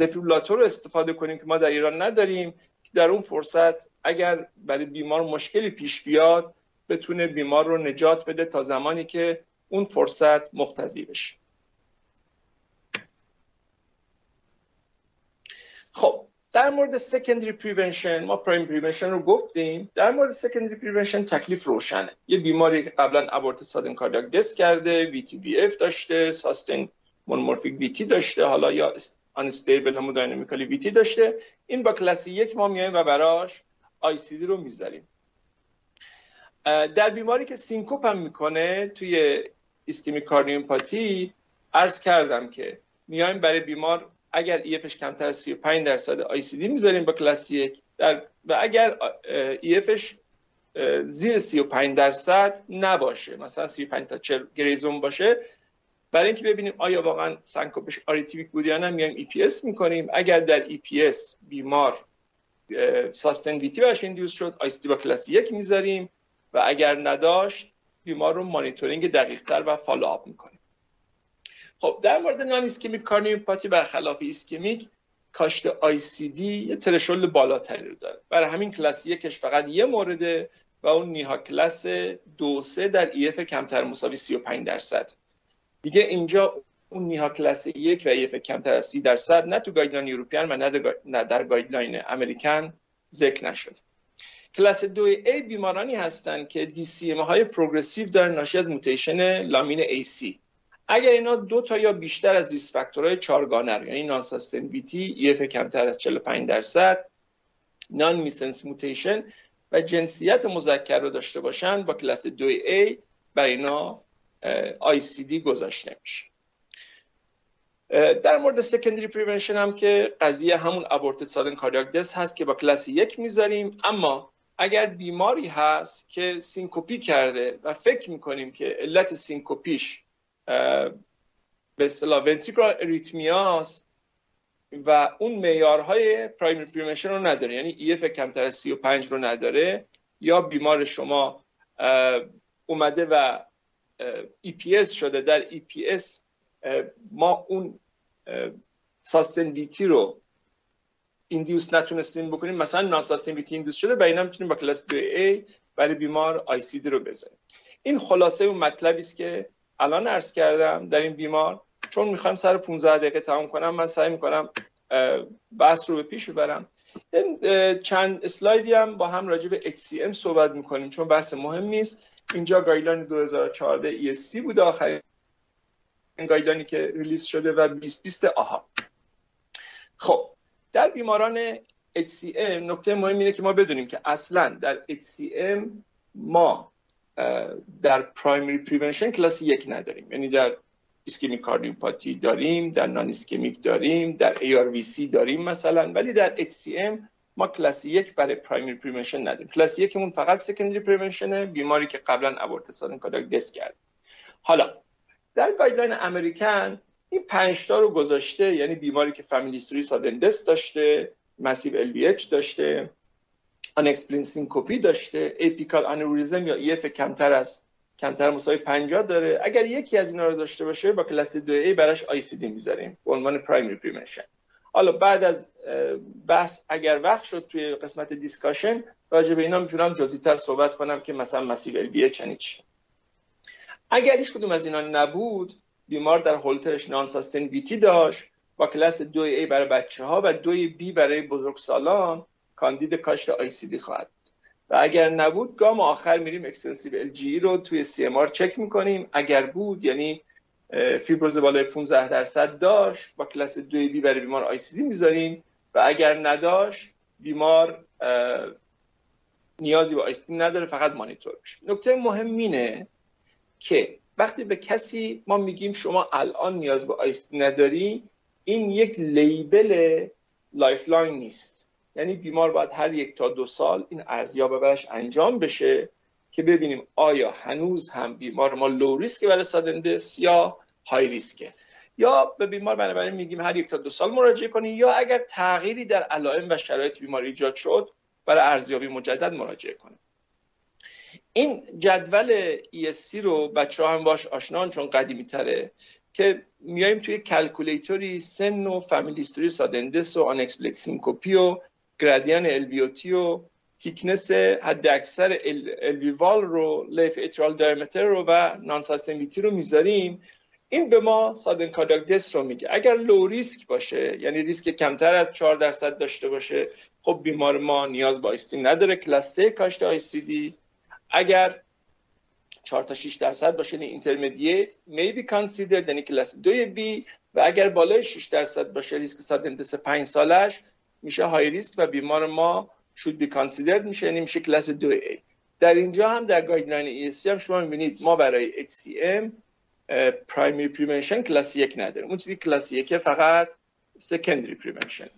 C: دفیبریلاتور استفاده کنیم که ما در ایران نداریم که در اون فرصت اگر برای بیمار مشکلی پیش بیاد بتونه بیمار رو نجات بده تا زمانی که اون فرصت مقتضی بشه. خب در مورد secondary prevention ما primary prevention رو گفتیم. در مورد secondary prevention تکلیف روشنه. یه بیماری که قبلا aborted sudden cardiac death کرده VT VF داشته sustained monomorphic VT داشته حالا یا unstable hemodynamically VT داشته. این با کلاس یک ما میایم و براش ICD رو می‌ذاریم. در بیماری که syncope هم می‌کنه توی ischemic cardiomyopathy عرض کردم که میایم برای بیمار اگر EF ش کمتر از 35 درصد ICD می‌ذاریم با کلاس یک در و اگر EF ش زیر 35 درصد نباشه مثلا 35 تا 40 gray zone باشه برای اینکه ببینیم آیا واقعا syncope ش arrhythmic بود یا نه میایم EPS می‌کنیم. اگر در EPS بیمار sustained VT برش induce شد ICD با کلاس یک می‌ذاریم و اگر نداشت بیمار رو مانیتورینگ دقیق تر و follow up می‌کنیم خب در مورد non-ischemic cardiomyopathy برخلاف ischemic کاشت ICD یه threshold بالاتری رو داره. برای همین کلاس یکش فقط یه مورده و اون NYHA کلاس دو سه در EF کمتر مساوی 35 درصد. دیگه اینجا اون NYHA کلاس یک و EF کمتر از 30 درصد نه تو guideline European و نه در guideline American ذکر نشد کلاس دو A بیمارانی هستند که DCM های progressive دارن ناشی از mutation lamin A/C اگر اینا دو تا یا بیشتر از risk factor های چارگانه رو یعنی non-sustained VT EF کمتر از 45 درصد non-missense mutation و جنسیت مذکر رو داشته باشن با کلاس 2A برای اینا ICD گذاشته میشه. در مورد secondary prevention هم که قضیه همون aborted sudden cardiac death هست که با کلاس یک می‌ذاریم. اما اگر بیماری هست که syncope ی کرده و فکر می‌کنیم که علت syncope یش به اصطلاح ventricular arrhythmia س و اون معیارهای primary prevention رو نداره. یعنی EF کمتر از 35 رو نداره یا بیمار شما اومده و EPS شده. در EPS ما اون ساستنبیتی رو ایندیوس نتونستیم بکنیم. مثلا ناساستنبیتی ایندیوس شده برای اینا می‌تونیم با کلاس 2A برای بیمار آی سی دی رو بزنیم. این خلاصه اون مطلبی است که الان عرض کردم در این بیمار چون می‌خوایم سر 15 دقیقه تمام کنم من سعی می‌کنم بحث رو به پیش ببرم. چند اسلایدی هم با هم راجع به HCM صحبت می‌کنیم چون بحث مهمی است اینجا guideline 2014 ESC بوده آخرین guideline ی که release شده و 2020 آها. خب در بیماران HCM نکته مهم اینه که ما بدونیم که اصلا در HCM ما در primary prevention کلاس یک نداریم. یعنی در ischemic cardiomyopathy داریم در non-ischemic داریم در ARVC داریم مثلا ولی در HCM ما کلاس یک برای primary prevention نداریم. کلاس یکمون فقط secondary prevention ه بیماری که قبلا aborted sudden cardiac death کرد. حالا در guideline American این پنج تا رو گذاشته یعنی بیماری که family history sudden death داشته massive LVH داشته unexplained syncope ی داشته. apical aneurysm یا EF کمتر از کمتر مساوی 50 داره. اگر یکی از اینا رو داشته باشه با کلاس 2 A براش ICD می‌ذاریم. به عنوان primary prevention حالا بعد از بحث اگر وقت شد توی قسمت discussion راجع به اینا می‌تونم جزئی‌تر صحبت کنم که مثلا massive LVH اگر هیچ کدوم از اینا نبود بیمار در هولترش non-sustained داشت با کلاس 2 A برای بچه ها و 2 B برای بزرگسالان کاندید کاشت ICD خواهد و اگر نبود گام آخر میریم extensive LGE رو توی CMR چک می‌کنیم. اگر بود یعنی فیبروز بالای 15 درصد داشت با کلاس 2 B برای بیمار ICD می‌ذاریم. و اگر نداشت بیمار نیازی به ICD نداره فقط مانیتور بشه نکته مهم اینه که وقتی به کسی ما میگیم شما الان نیاز به ICD نداری این یک label lifelong نیست. یعنی بیمار باید هر یک تا دو سال این ارزیابی برش انجام بشه که ببینیم آیا هنوز هم بیمار ما low risk برای sudden death یا high risk ه یا به بیمار بنابراین میگیم هر یک تا دو سال مراجعه کنی یا اگر تغییری در علائم و شرایط بیماری ایجاد شد برای ارزیابی مجدد مراجعه کنیم این جدول ESC رو بچه ها هم باش آشنان چون قدیمی تره که میایم توی calculator ی سن و family history sudden death و unexplained syncope ی و گرادیان LVOT و thickness حد اکثر LV wall رو left atrial diameter رو و نان رو می‌ذاریم. این به ما sudden cardiac death رو میگه. اگر low risk باشه یعنی ریسک کمتر از 4 درصد داشته باشه خب بیمار ما نیاز با آیستین نداره. کلاس 3 کاشت ICD اگر 4 تا 6 درصد باشه یعنی intermediate may be considered یعنی کلاس 2 B و اگر بالای 6 درصد باشه ریسک sudden death 5 سالش میشه high risk و بیمار ما should be considered میشه یعنی میشه کلاس 2 A. در اینجا هم در guideline ESC هم شما می‌بینید ما برای HCM primary prevention کلاس یک نداریم. اون چیزی کلاس یک فقط secondary prevention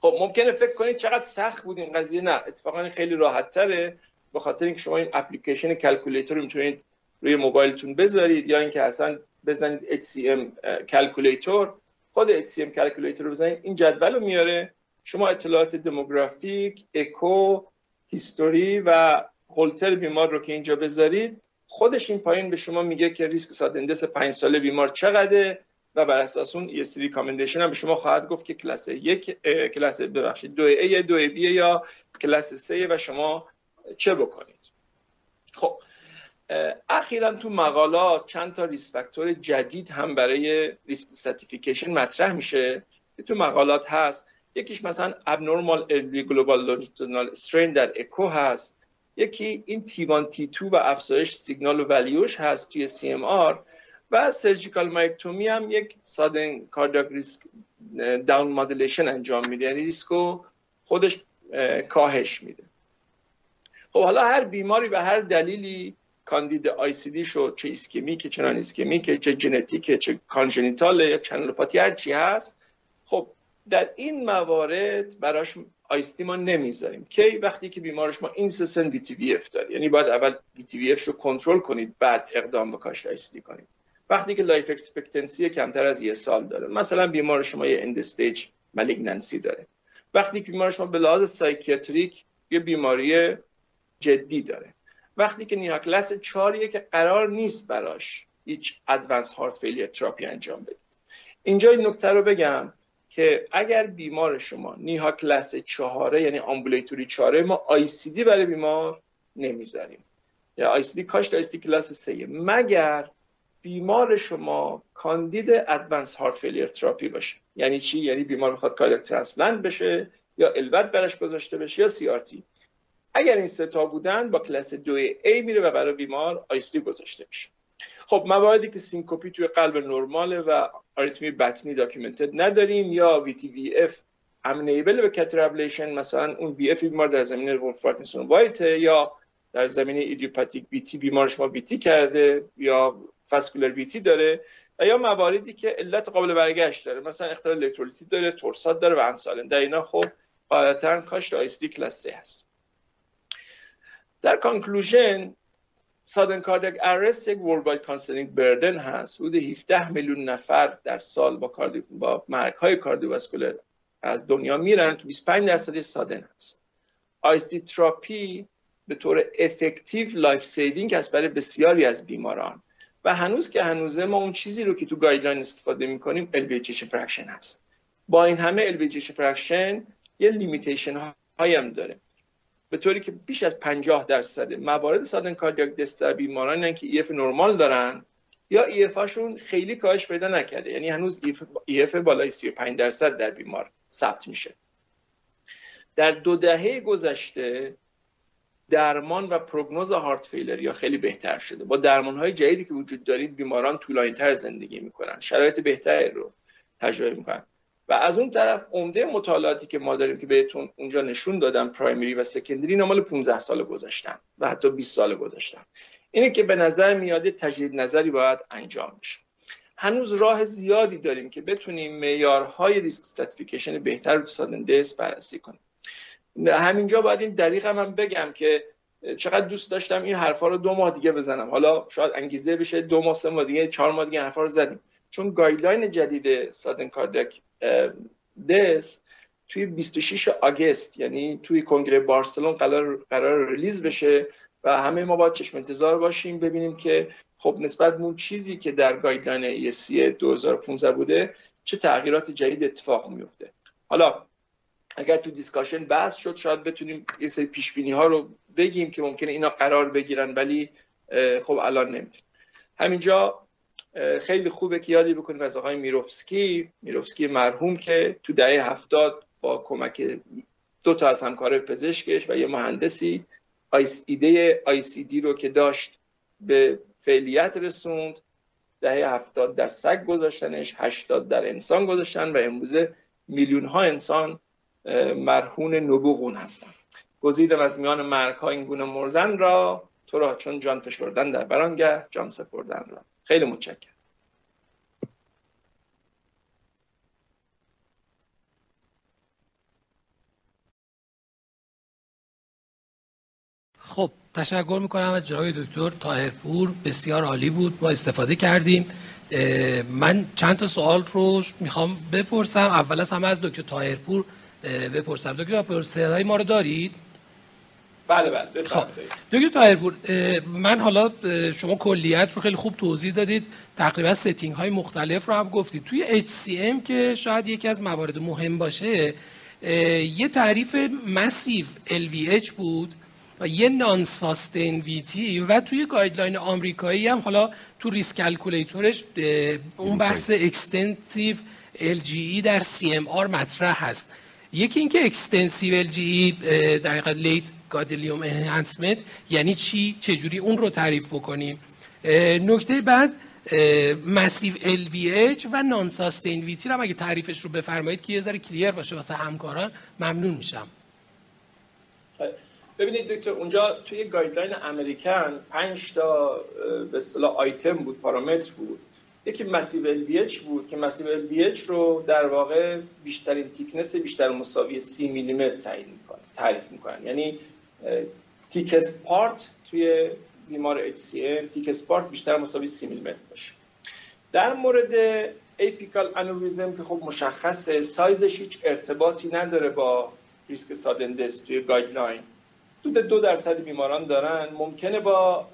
C: خب ممکنه فکر کنید چقدر سخت بود این قضیه. نه اتفاقا خیلی راحت تره. به خاطر اینکه شما این اپلیکیشن calculator رو می‌تونید روی موبایلتون بذارید یا اینکه اصلا بزنید HCM calculator خود HCM calculator رو بزنید این جدول رو میاره. شما اطلاعات demographic اکو history و هولتر بیمار رو که اینجا بذارید خودش این پایین به شما میگه که risk sudden death 5 ساله بیمار چقدره و بر اساس اون یه سری recommendation هم به شما خواهد گفت که کلاس یک کلاس ببخشید دو A دو B یا کلاس سه و شما چه بکنید. خب اخیرا تو مقالات چند تا risk factor جدید هم برای risk stratification مطرح میشه که تو مقالات هست. یکیش مثلا abnormal global longitudinal strain در اکو هست. یکی این T2 و افزایش سیگنال و value ش هست توی CMR و surgical myectomy هم یک sudden cardiac risk down modulation انجام میده. یعنی ریسکو خودش کاهش میده. خب حالا هر بیماری به هر دلیلی کاندید ICD شد چه ischemic چه non-ischemic چه ژنتیک چه congenital یا channelopathy هر چی هست. خب در این موارد براش ICD ما نمی‌ذاریم. کی وقتی که بیمار شما incessant VT VF داره؟ یعنی باید اول VT VF رو کنترل کنید بعد اقدام به کاشت ICD کنید. وقتی که life expectancy کمتر از یه سال داره مثلا بیمار شما یه end stage malignancy داره. وقتی که بیمار شما به لحاظ psychiatric یه بیماری جدی داره. وقتی که کلاس 4 که قرار نیست براش هیچ advanced heart failure therapy انجام بدید اینجا این نکته رو بگم که اگر بیمار شما NYHA کلاس چهاره یعنی ambulatory چهاره ما ICD برای بیمار نمی‌ذاریم. یا دی کاشت ICD کلاس سه. مگر بیمار شما کاندید advanced heart failure therapy باشه؟ یعنی چی؟ یعنی بیمار بخواد cardiac transplant بشه یا LVAD برش گذاشته بشه یا CRT اگر این ستا بودن با کلاس دو A میره و برای بیمار ICD گذاشته میشه. خب مواردی که syncope ی توی قلب نرماله و آریتمی بطنی documented نداریم یا VT VF amenable به catheter ablation مثلا اون VF بیمار در زمینه Wolff-Parkinson-White یا در زمینه idiopathic VT بیمار شما VT کرده یا fascicular VT داره و یا مواردی که علت قابل برگشت داره مثلا اختلال الکترولیتی داره torsades داره و انسالین در اینا خب غالبا کاشت ICD کلاس 3 هست. در conclusion sudden cardiac arrest یک world concerning burden هست. حدود 17 میلیون نفر در سال با cardi... با مرگ های cardiovascular از دنیا میرن. تو 25 درصد sudden هست. ICD therapy به طور effective life saving است برای بسیاری از بیماران. و هنوز که هنوزه ما اون چیزی رو که تو guideline استفاده می‌کنیم LV ejection fraction هست. با این همه LV ejection fraction یه limitation هایی هم داره. به طوری که بیش از 50 درصد موارد sudden cardiac death در بیماران که EF نرمال دارن یا EF هاشون خیلی کاهش پیدا نکرده. یعنی هنوز EF بالای 35 درصد در بیمار ثبت میشه. در دو دهه گذشته درمان و prognosis heart failure یا خیلی بهتر شده. با درمان های جدیدی که وجود دارید بیماران طولانی تر زندگی می‌کنن. شرایط بهتری رو تجربه می‌کنن. و از اون طرف عمده مطالعاتی که ما داریم که بهتون اونجا نشون دادم پرایمری و سکندری نمال 15 سال گذاشتن و حتی 20 سال گذاشتن اینه که به نظر میاد تجدید نظری باید انجام بشه. هنوز راه زیادی داریم که بتونیم معیارهای ریسک استاتیفیکیشن بهتر رو سادندس بررسی کنیم. همینجا باید این دریغ هم, بگم که چقدر دوست داشتم این حرفا رو دو ماه دیگه بزنم. حالا شاید انگیزه بشه دو ماه سه ماه دیگه چهار ماه دیگه حرفا رو زدیم. چون guideline جدید sudden cardiac death توی 26 آگست یعنی توی کنگره بارسلون قرار, قرار release بشه و همه ما باید چشم انتظار باشیم ببینیم که خب نسبت به اون چیزی که در guideline ESC 2015 بوده چه تغییرات جدید اتفاق میفته. حالا اگر تو discussion بحث شد شاید بتونیم یه سری پیش بینی ها رو بگیم که ممکنه اینا قرار بگیرن ولی خب الان نمی‌تونیم همینجا خیلی خوبه که یادی بکنیم از آقای میروفسکی. میروفسکی مرحوم که تو دهه هفتاد با کمک دو تا از همکار پزشکش و یه مهندسی ایده آی سی دی رو که داشت به فعلیت رسوند. دهه هفتاد در سگ گذاشتنش هشتاد در انسان گذاشتن و امروزه میلیون ها انسان مرهون نبوغون هستن. گزیدم از میان مرگ ها این گونه مردن را. تو را چون جان فشردن در برانگه جان سپردن را. خیلی متشکرم.
A: خب تشکر می‌کنم از جناب دکتر تاهرپور بسیار عالی بود ما استفاده کردیم. من چند تا سوال رو می‌خوام بپرسم. اول از همه از دکتر تاهرپور بپرسم. دکتر تاهرپور ما رو دارید؟
C: بله بله خب.
A: دکتر تاهرپور من حالا شما کلیت رو خیلی خوب توضیح دادید. تقریبا setting های مختلف رو هم گفتید. توی HCM که شاید یکی از موارد مهم باشه یه تعریف massive LVH بود و یه non-sustained VT و توی guideline آمریکایی هم حالا تو risk calculator ش اون بحث extensive LGE در CMR مطرح هست. یکی اینکه extensive LGE در حقیقت late gadolinium enhancement یعنی چی؟ چجوری اون رو تعریف بکنیم؟ نکته بعد massive LVH و non-sustained VT رو اگه تعریفش رو بفرمایید که یه ذره clear باشه واسه همکاران ممنون میشم.
C: ببینید دکتر اونجا توی guideline American پنج تا به اصطلاح آیتم بود پارامتر بود. یکی massive LVH بود که massive LVH رو در واقع بیشترین thickness بیشتر مساوی سی میلیمتر تعیین می‌کنه تعریف می‌کنن. یعنی thickest part توی بیمار HCM thickest part بیشتر مساوی سی میلیمتر باشه. در مورد apical aneurysm که خب مشخصه سایزش هیچ ارتباطی نداره با risk sudden death توی guideline حدود دو درصد بیماران دارن. ممکنه با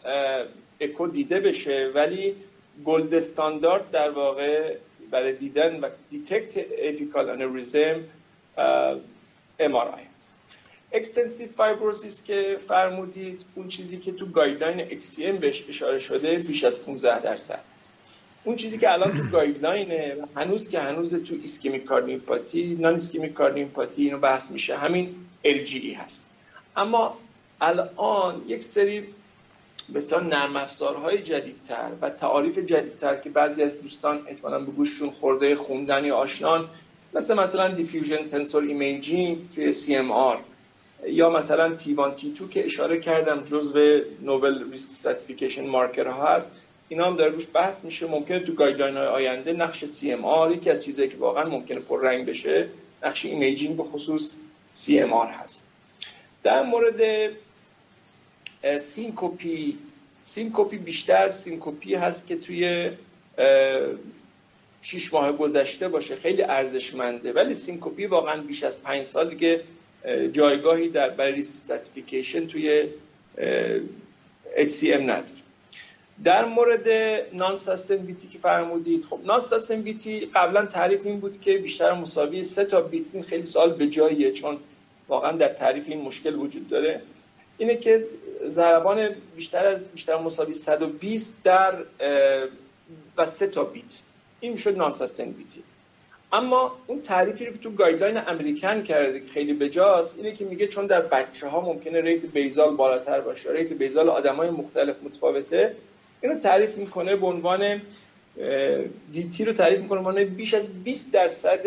C: اکو دیده بشه ولی gold standard در واقع برای دیدن و detect apical aneurysm CMR هست. extensive fibrosis که فرمودید اون چیزی که تو guideline HCM بهش اشاره شده بیش از 15 درصد است. اون چیزی که الان تو [COUGHS] guideline ه هنوز که هنوز تو ischemic cardiomyopathy non-ischemic cardiomyopathy اینو بحث میشه همین LGE هست. اما الان یک سری بسیار نرم افزارهای جدیدتر و تعاریف جدیدتر که بعضی از دوستان احتمالاً به گوششون خورده خوندن یا آشنان مثل مثلا diffusion tensor imaging توی CMR یا مثلا T1 T2 که اشاره کردم جزو novel risk stratification marker ها هست اینا هم داره روش بحث میشه. ممکنه تو guideline های آینده نقش CMR یکی از چیزایی که واقعا ممکنه پر رنگ بشه نقش imaging به خصوص CMR هست. در مورد syncope ی syncope ی بیشتر syncope ی هست که توی شیش ماه گذشته باشه. خیلی ارزشمنده. ولی syncope ی واقعا بیش از پنج سال دیگه جایگاهی در برای risk stratification توی HCM نداره. در مورد non VT که فرمودید خب non VT قبلا تعریف این بود که بیشتر مساوی سه تا beat خیلی سوال به جاییه چون واقعا در تعریف این مشکل وجود داره. اینه که ضربان بیشتر از بیشتر مساوی 120 در و سه تا beat. این می‌شد non VT اما اون تعریفی رو تو guideline American کرده که خیلی بجاست اینه که میگه چون در بچه ها ممکنه rate basal بالاتر باشه rate basal آدمای مختلف متفاوته اینو تعریف می‌کنه به عنوان VT رو تعریف می‌کنه به عنوان بیش از 20 درصد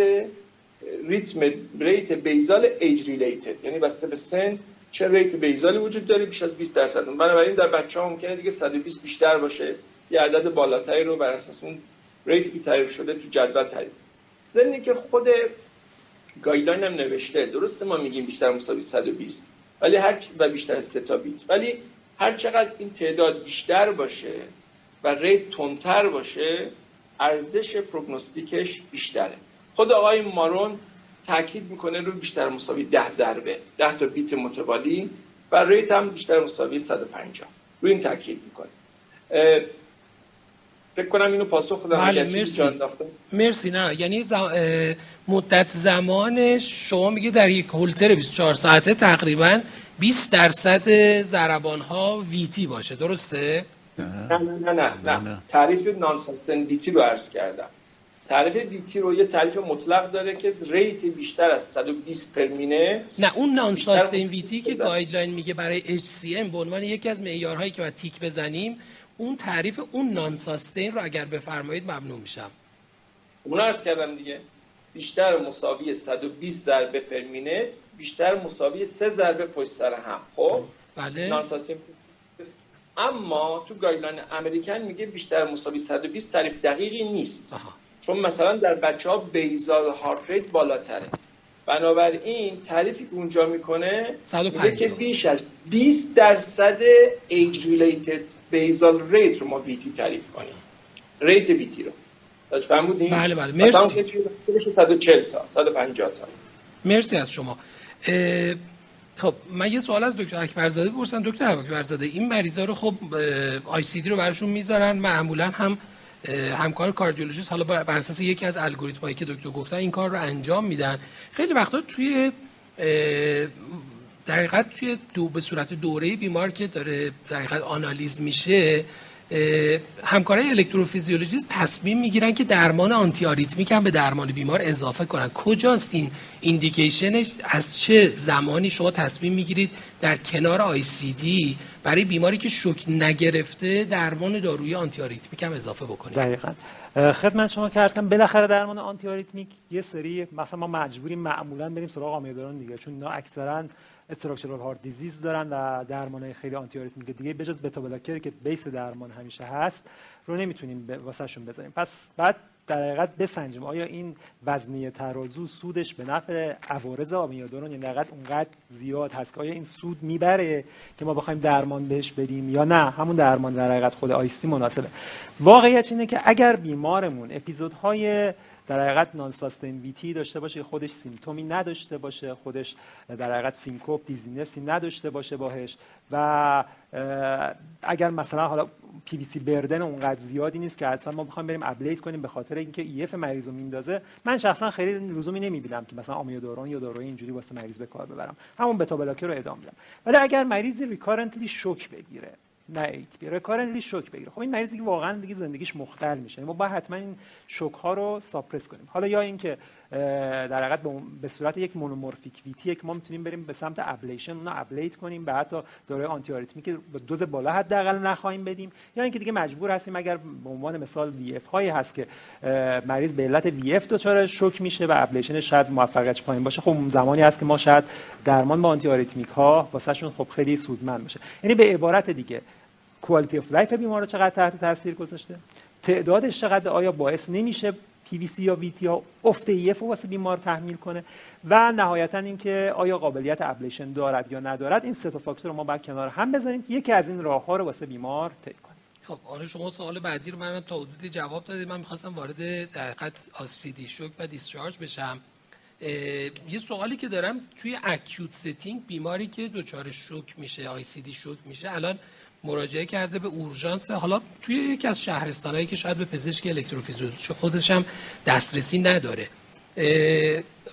C: ریتم rate basal age related یعنی بسته به سن چه rate basal ی وجود داره بیش از 20 درصد. بنابراین در بچه ها ممکنه دیگه 120 بیشتر باشه. یه عدد بالاتری رو بر اساس اون rate ی که تعریف شده تو جدول تعریف. ضمن که خود guideline هم نوشته درسته ما میگیم بیشتر مساوی 120 ولی هر و بیشتر از 3 تا بیت. ولی هر چقدر این تعداد بیشتر باشه و ریت تندتر باشه ارزش پروگنوستیکش بیشتره. خود آقای مارون تاکید می‌کنه روی بیشتر مساوی 10 ضربه 10 تا بیت متوالی و ریت هم بیشتر مساوی 150 روی این تاکید می‌کنه. فکر کنم اینو پاسخ دادم
A: بله مرسی. مرسی نه یعنی مدت زمانش شما میگه در یک هولتر 24 ساعته تقریبا 20 درصد ضربان ها VT باشه درسته؟
C: نه. نه نه نه, نه. تعریف non VT رو عرض کردم. تعریف VT رو یه تعریف مطلق داره که rate بیشتر از 120 per
A: نه اون non VT که guideline میگه برای HCM به عنوان یکی از معیارهایی که باید تیک بزنیم اون تعریف اون non-sustained رو اگر بفرمایید ممنون میشم.
C: اون عرض کردم دیگه بیشتر مساوی 120 ضربه per بیشتر مساوی 3 ضربه پشت سر هم خب؟
A: بله.
C: non-sustained اما تو guideline American میگه بیشتر مساوی 120 تعریف دقیقی نیست. آها. چون مثلا در بچه ها basal heart rate بالاتره. بنابراین تعریفی که اونجا می‌کنه میگه که بیش از 20 درصد age related basal rate رو ما VT تعریف کنیم. rate VT رو. داشت فهمودین
A: بله بله. مرسی.
C: 140 تا 150 تا.
A: مرسی از شما. خب من یه سوال از دکتر اکبرزاده بپرسم. دکتر اکبرزاده این مریضا رو خب ICD رو براشون می‌ذارن. معمولا هم همکار کاردیولوژیست حالا بر اساس یکی از الگوریتمایی که دکتر گفتن این کار رو انجام میدن. خیلی وقتا توی در توی دو به صورت دوره بیمار که داره در آنالیز میشه همکارای الکتروفیزیولوژیست تصمیم می‌گیرن که درمان antiarrhythmic هم به درمان بیمار اضافه کنن. کجاست این indication ش؟ از چه زمانی شما تصمیم می‌گیرید در کنار ICD برای بیماری که شوک نگرفته درمان دارویی antiarrhythmic هم اضافه بکنید؟
D: دقیقاً. خدمت شما که بالاخره درمان antiarrhythmic یه سری مثلا ما مجبوریم معمولا بریم سراغ آمیداران دیگه چون اینا اکثرا استراکچرال هارت دیزیز دارن و درمان خیلی آنتی آریتمیک دیگه بجز بتا بلاکر که بیس درمان همیشه هست رو نمی‌تونیم واسهشون بذاریم پس بعد در حقیقت بسنجیم. آیا این وزنی ترازو سودش به نفع عوارض آمیادرون یعنی در اونقدر زیاد هست که آیا این سود می‌بره که ما بخوایم درمان بهش بدیم یا نه؟ همون درمان در حقیقت خود آیستی مناسبه. واقعیت اینه که اگر بیمارمون اپیزودهای در حقیقت non VT داشته باشه خودش symptom ی نداشته باشه خودش در حقیقت syncope dizziness ی نداشته باشه باهش و اگر مثلا حالا PVC burden اونقدر زیادی نیست که اصلا ما بخوایم بریم ablate کنیم به خاطر اینکه EF مریض رو میندازه من شخصا خیلی لزومی نمی‌بینم که مثلا amiodarone یا داروی اینجوری واسه مریض به کار ببرم. همون beta blocker رو ادامه بدم. ولی اگر مریضی recurrently شوک بگیره نه ایت recurrently شوک بگیره. خب این مریضی که واقعا دیگه زندگیش مختل میشه. ما باید حتما این شوک ها رو suppress کنیم. حالا یا اینکه در حقیقت به صورت یک monomorphic VT که ما می‌تونیم بریم به سمت ablation اونو ablate کنیم به حتی داروی antiarrhythmic با دوز بالا حداقل نخواهیم بدیم. یا اینکه دیگه مجبور هستیم اگر به عنوان مثال VF هایی هست که مریض به علت VF دچار شوک میشه و ablation شاید موفقیتش پایین باشه خب زمانی هست که ما شاید درمان با antiarrhythmic ها واسهشون خب خیلی سودمند باشه. یعنی به عبارت دیگه quality of life بیمار چقدر تحت تاثیر گذاشته؟ تعدادش چقدر آیا باعث نمیشه پی وی سی یا VT ها افت EF واسه بیمار تحمیل کنه؟ و نهایتا اینکه آیا قابلیت ablation دارد یا ندارد این سه تا فاکتور رو ما باید کنار هم که یکی از این راه ها رو واسه بیمار طی کنیم.
A: خب آره شما سوال بعدی رو منم تا حدودی جواب دادید. من می‌خواستم وارد در حقیقت ICD shock و discharge بشم. یه سوالی که دارم توی acute setting بیماری که دچار شوک میشه ICD شوک میشه الان مراجعه کرده به اورژانس. حالا توی یکی از شهرستانهایی که شاید به پزشک الکتروفیزیولوژی خودش هم دسترسی نداره.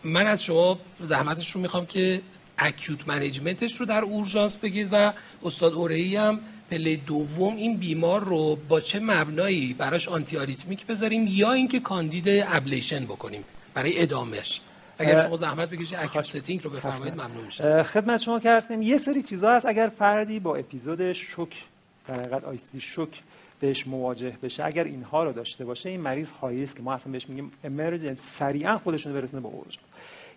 A: من از شما زحمتش رو می‌خوام که acute management ش رو در اورژانس بگید و استاد اورهی هم پله دوم این بیمار رو با چه مبنایی براش antiarrhythmic بذاریم یا اینکه کاندید ablation بکنیم برای ادامهش اگر شما زحمت بکشید acute setting رو بفرمایید ممنون میشم.
D: خدمت شما که یه سری چیزا هست. اگر فردی با اپیزود شوک در حقیقت ICD shock بهش مواجه بشه اگر اینها رو داشته باشه این مریض هایی است که ما اصلا بهش میگیم emergency سریعا خودشون برسونه به اورژانس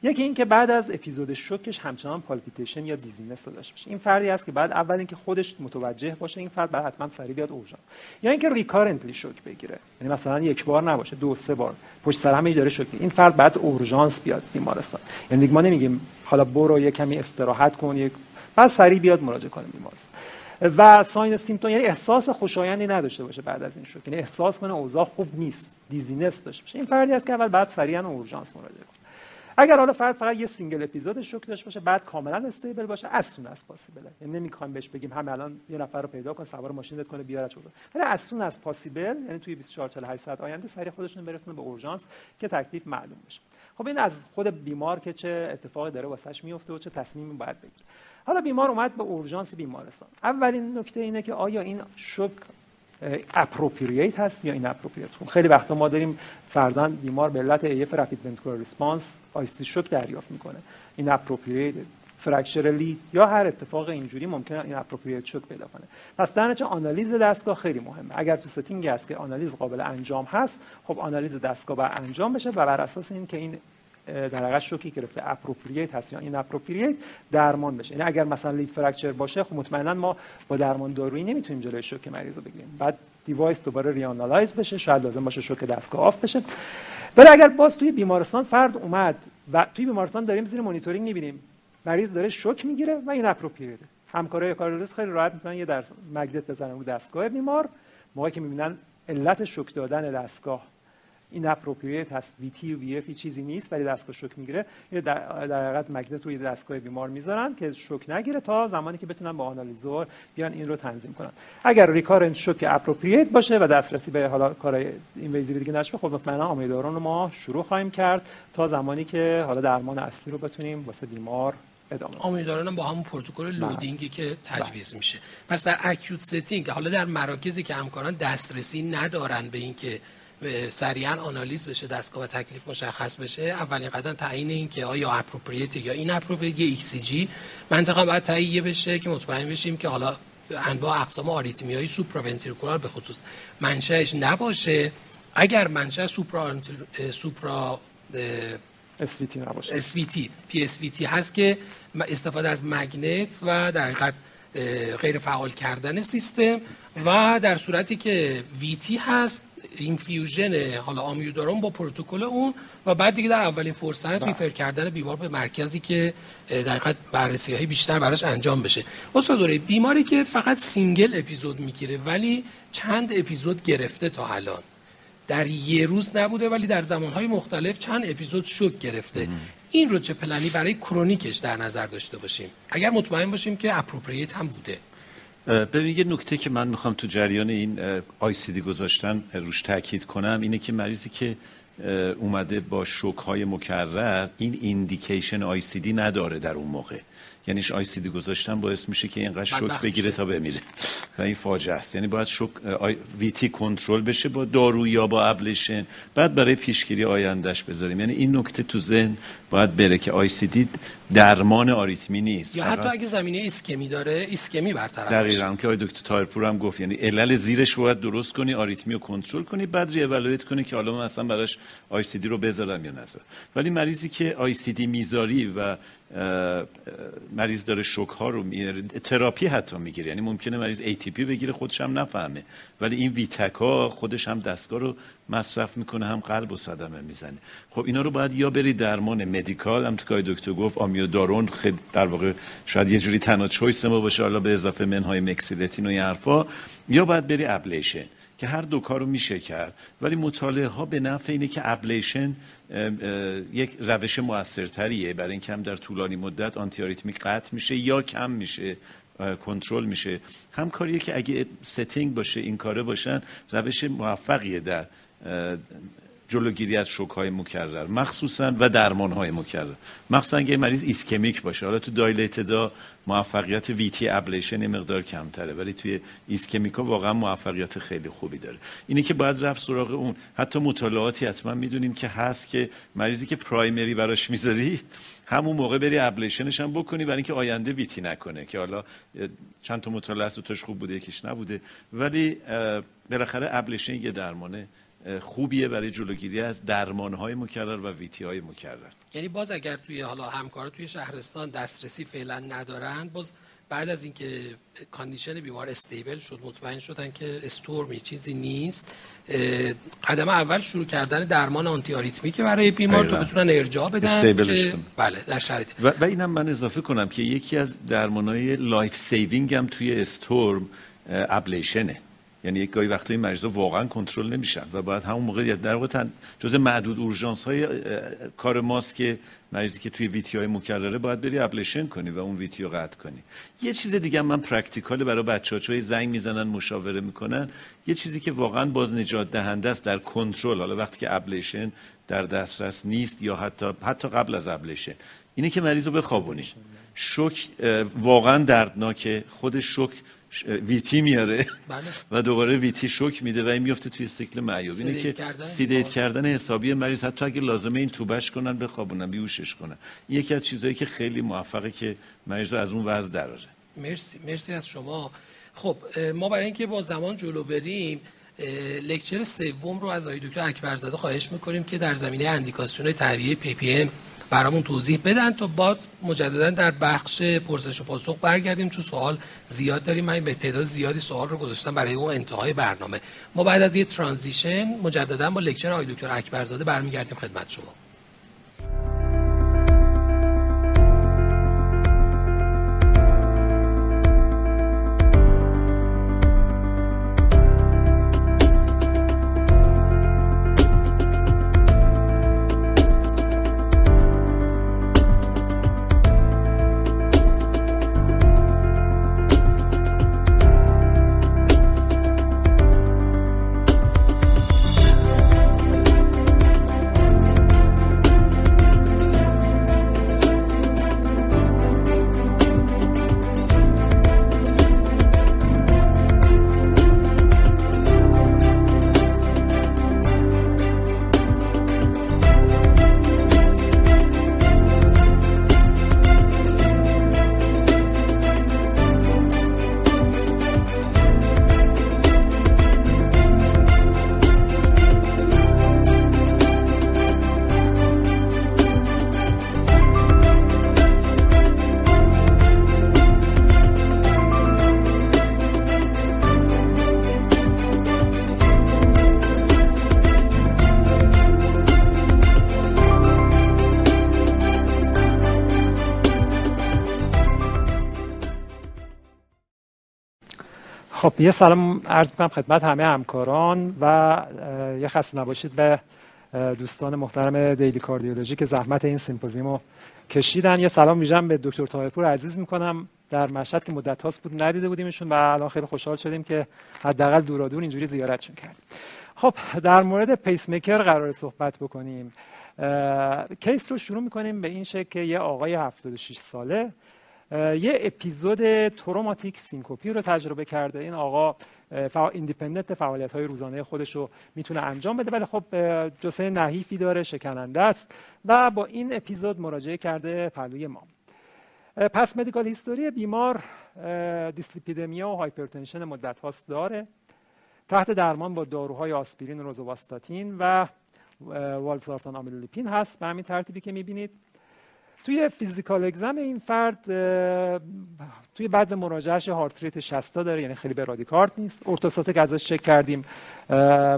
D: یکی اینکه بعد از اپیزود شوکش همچنان palpitation یا dizziness داشته باشه. این فردی است که باید اول اینکه خودش متوجه باشه این فرد باید حتما سریع بیاد اورژانس یا اینکه recurrently شوک بگیره. یعنی مثلا یک بار نباشه دو سه بار. پشت سر هم داره شوک این فرد باید اورژانس بیاد بیمارستان. یعنی ما نمیگیم حالا برو یه کمی استراحت کن باید سریع بیاد مراجعه کنه بیمارستان. و sign symptom یعنی احساس خوشایندی نداشته باشه بعد از این شوک. یعنی احساس کنه اوضاع خوب نیست dizziness داشته باشه. این فردی است که اول باید سریعا اورژانس مراجعه کنه. اگر حالا فرد فقط یه single episode شوک داشته باشه بعد کاملا stable باشه as soon as possible یعنی نمی‌خوایم بهش بگیم همه الان یه نفر رو پیدا کن سوار ماشین کنه بیاره چون ولی as soon as possible یعنی توی 24 48 ساعت آینده سریع خودشون برسونه به اورژانس که تکلیف معلوم بشه. خب این از خود بیمار که چه اتفاقی داره واسش میفته و چه تصمیمی باید بگیره. حالا بیمار اومد به اورژانس بیمارستان. اولین نکته اینه که آیا این شوک appropriate هست یا inappropriate خب خیلی وقتا ما داریم فرضا بیمار به علت AF rapid ventricular response ICD shock دریافت می‌کنه. inappropriate fracture lead یا هر اتفاق اینجوری ممکنه inappropriate shock پیدا کنه. پس در آنالیز دستگاه خیلی مهمه. اگر تو setting هست که آنالیز قابل انجام هست خب آنالیز دستگاه باید انجام بشه و بر اساس این که این در حقیقت شوکی گرفته appropriate هست یا inappropriate درمان بشه. یعنی اگر مثلا lead fracture باشه خب مطمئنا ما با درمان دارویی نمی‌تونیم جلوی شوک مریض رو بگیریم. باید device دوباره reanalyze بشه شاید لازم باشه شوک دستگاه off بشه. ولی اگر باز توی بیمارستان فرد اومد و توی بیمارستان داریم زیر مانیتورینگ می‌بینیم مریض داره شوک می‌گیره و inappropriate همکارای کاردیولوژیست خیلی راحت می‌تونن یه درس magnet بزنن رو دستگاه بیمار. موقعی که می‌بینن علت شوک دادن دستگاه inappropriate هست. VT و VF چیزی نیست ولی دستگاه شوک می‌گیره. در در حقیقت magnet روی دستگاه بیمار می‌ذارن که شوک نگیره تا زمانی که بتونن با آنالیزور بیان این رو تنظیم کنن. اگر recurrent shock appropriate باشه و دسترسی به حالا کارهای invasive دیگه نشه خب مطمئنا آمیودارون رو ما شروع خواهیم کرد تا زمانی که حالا درمان اصلی رو بتونیم واسه بیمار ادامه
A: با همون پروتکل loading ی که تجویز میشه. پس در acute setting حالا در مراکزی که همکاران دسترسی ندارن به اینکه سریعا آنالیز بشه دستگاه و تکلیف مشخص بشه. اولین قدم تعیین این که آیا اپروپریت یا این اپروپریت یا ایکسی جی منطقه باید تهیه بشه که مطمئن بشیم که حالا انواع اقسام آریتمی های supraventricular به خصوص منشأش نباشه. اگر منشأ supra supra
D: SVT نباشه.
A: SVT PSVT هست که استفاده از magnet و در حقیقت غیر فعال کردن سیستم و در صورتی که VT هست infusion حالا آمیودارون با پروتکل اون و بعد دیگه در اولین فرصت refer کردن بیمار به مرکزی که در حقیقت بررسی های بیشتر براش انجام بشه. استاد بیماری که فقط single episode می‌گیره ولی چند اپیزود گرفته تا الان. در یه روز نبوده ولی در زمانهای مختلف چند اپیزود شوک گرفته. این رو چه پلنی برای chronic ش در نظر داشته باشیم؟ اگر مطمئن باشیم که appropriate هم بوده.
B: ببین یه نکته که من می‌خوام تو جریان این ICD گذاشتن روش تاکید کنم اینه که مریضی که اومده با شوک های مکرر این indication ICD نداره در اون موقع. یعنی ICD گذاشتن باعث میشه که اینقدر شوک بگیره تا بمیره. و این فاجعه است. یعنی باید شوک VT کنترل بشه با دارو یا با ablation. بعد برای پیشگیری آیندهش بذاریم. یعنی این نکته تو ذهن باید بره که ICD درمان آریتمی نیست.
A: یا حتی اگه زمینه ایسکمی داره ایسکمی برطرف
B: دقیقاً که آقای دکتر تایرپور هم گفت. یعنی علل زیرش باید درست کنی آریتمی رو کنترل کنی بعد ری کنی که حالا من اصلا براش ICD رو بذارم یا نذارم. ولی مریضی که ICD می‌ذاری و مریض داره شوک ها رو میاره تراپی حتی می‌گیره. یعنی ممکنه مریض ATP بگیره خودش هم نفهمه. ولی این VT که خودش هم دستگاه رو مصرف می‌کنه هم قلب و صدمه می‌زنه. خب اینا رو باید یا بری درمان medical هم تو دکتر گفت آمیودارون خیلی در واقع شاید یه جوری تنها choice ما باشه حالا به اضافه منهای مکسیلتین و این حرفا. یا باید بری ablation که هر دو کارو میشه کرد. ولی مطالعه ها به نفع اینه که ablation یک روش موثرتریه. برای اینکه هم در طولانی مدت آنتی قطع میشه یا کم میشه کنترل میشه. هم کاریه که اگه setting باشه این کاره باشن روش موفقیه در جلوگیری از شوک های مکرر مخصوصا و درمان های مکرر. مخصوصا اگه مریض ischemic باشه. حالا تو dilated ا موفقیت VT ablation مقدار کمتره ولی توی ischemic ا واقعا موفقیت خیلی خوبی داره. اینه که باید رفت سراغ اون. حتی مطالعاتی حتما می‌دونیم که هست که مریضی که primary براش می‌ذاری همون موقع بری ablation ش هم بکنی برای اینکه آینده VT نکنه که حالا چند تا مطالعه است توش خوب بوده یکیش نبوده. ولی بالاخره ablation یه درمانه خوبیه برای جلوگیری از درمانهای مکرر و VT های مکرر.
D: یعنی باز اگر توی حالا همکارا توی شهرستان دسترسی فعلا ندارن باز بعد از اینکه condition بیمار stable شد مطمئن شدن که storm ی چیزی نیست قدم اول شروع کردن درمان آنتی برای بیمار تو بتونن ارجاع بدن که بله در شرایط.
B: و, و اینم من اضافه کنم که یکی از درمانهای life saving هم توی storm ablation ه. یعنی یک گاهی وقتی این مریضا واقعا کنترل نمیشن و باید همون موقع در واقع جز معدود اورژانس های کار ماست که مریضی که توی VT های مکرره باید بری ablation کنی و اون VT رو قطع کنی. یه چیز دیگه من practical برای بچه‌ها چون زنگ می‌زنن مشاوره می‌کنن. یه چیزی که واقعا باز نجات دهنده است در کنترل حالا وقتی که ablation در دسترس نیست یا حتی حتی قبل از ablation اینه که مریض رو بخوابونی شوک واقعا دردناکه. خود شوک VT میاره. بله. [LAUGHS] و دوباره VT شوک میده و این میفته توی سیکل معیوب. اینه که sedate کردن حسابی مریض حتی اگه لازمه intube ش کنن بخوابونن بیهوشش کنن. یکی از چیزهایی که خیلی موفقه که مریض رو از اون وضع دراره.
D: مرسی مرسی از شما. خب ما برای اینکه با زمان جلو بریم lecture سوم رو از آقای دکتر اکبرزاده خواهش می‌کنیم که در زمینه اندیکاسیون تهویه PPM برامون توضیح بدن. تا بعد مجددا در بخش پرسش و پاسخ برگردیم. چون سوال زیاد داریم. من به تعداد زیادی سوال رو گذاشتم برای اون انتهای برنامه. ما بعد از یه transition مجددا با lecture آقای دکتر اکبرزاده برمیگردیم خدمت شما. یه سلام عرض می‌کنم خدمت همه همکاران و یه خسته نباشید به دوستان محترم Daily Cardiology که زحمت این سیمپوزیوم رو کشیدن. یه سلام ویژه به دکتر طاهرپور عزیز می‌کنم. در مشهد که مدت هاست بود ندیده بودیمشون و الان خیلی خوشحال شدیم که حداقل دورادور اینجوری زیارتشون کردیم. خب در مورد پیس میکر قرار صحبت بکنیم. case رو شروع می‌کنیم به این شکل که یه آقای 76 ساله یه episode traumatic syncope ی رو تجربه کرده این آقا فعال independent فعالیت های روزانه خودش رو می‌تونه انجام بده. ولی خب جثه نحیفی داره شکننده است و با این اپیزود مراجعه کرده پهلوی ما. past medical history بیمار دیسلیپیدمیا و hypertension مدت هاست داره. تحت درمان با داروهای آسپرین روزوواستاتین و valsartan amlodipine هست. به همین ترتیبی که می‌بینید. توی physical exam این فرد توی بعد مراجعهش heart rate 60 داره یعنی خیلی bradycard نیست. orthostatic ازش چک کردیم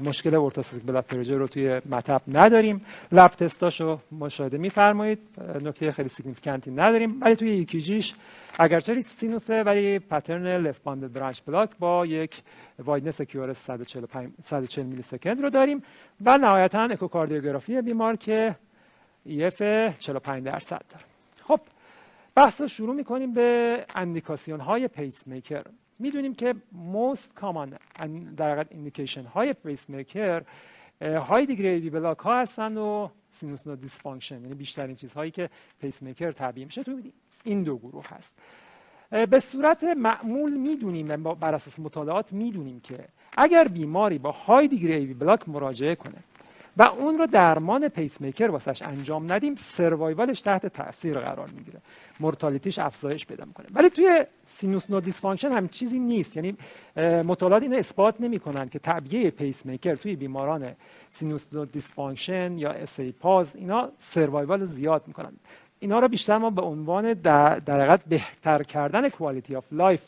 D: مشکل orthostatic blood pressure رو توی مطب نداریم. lab test اشو مشاهده میفرمایید نکته خیلی significant ی نداریم. ولی توی EKG ش اگرچه rate sinus ه ولی pattern left bundle branch block با یک wideness QRS 145 140 millisecond رو داریم. و نهایتا اکوکاردیوگرافی بیمار که EF 45 درصد داره. خب بحث رو شروع می‌کنیم به اندیکاسیون های پیس میکر می‌دونیم که most common در indication های pacemaker high degree block ها هستن و sinus node dysfunction یعنی بیشترین چیزهایی که پیس میکر طبیعی میشه تو این دو گروه هست. به صورت معمول می‌دونیم بر اساس مطالعات می‌دونیم که اگر بیماری با high degree block مراجعه کنه و اون رو درمان پیس میکر واسش انجام ندیم survival ش تحت تاثیر قرار می‌گیره. mortality ش افزایش پیدا می‌کنه. ولی توی sinus node dysfunction همچین چیزی نیست. یعنی مطالعات اینو اثبات نمی‌کنن که تعبیه پیس میکر توی بیماران sinus node dysfunction یا SA pause اینا survival زیاد می‌کنن. اینا رو بیشتر ما به عنوان در, در بهتر کردن quality of life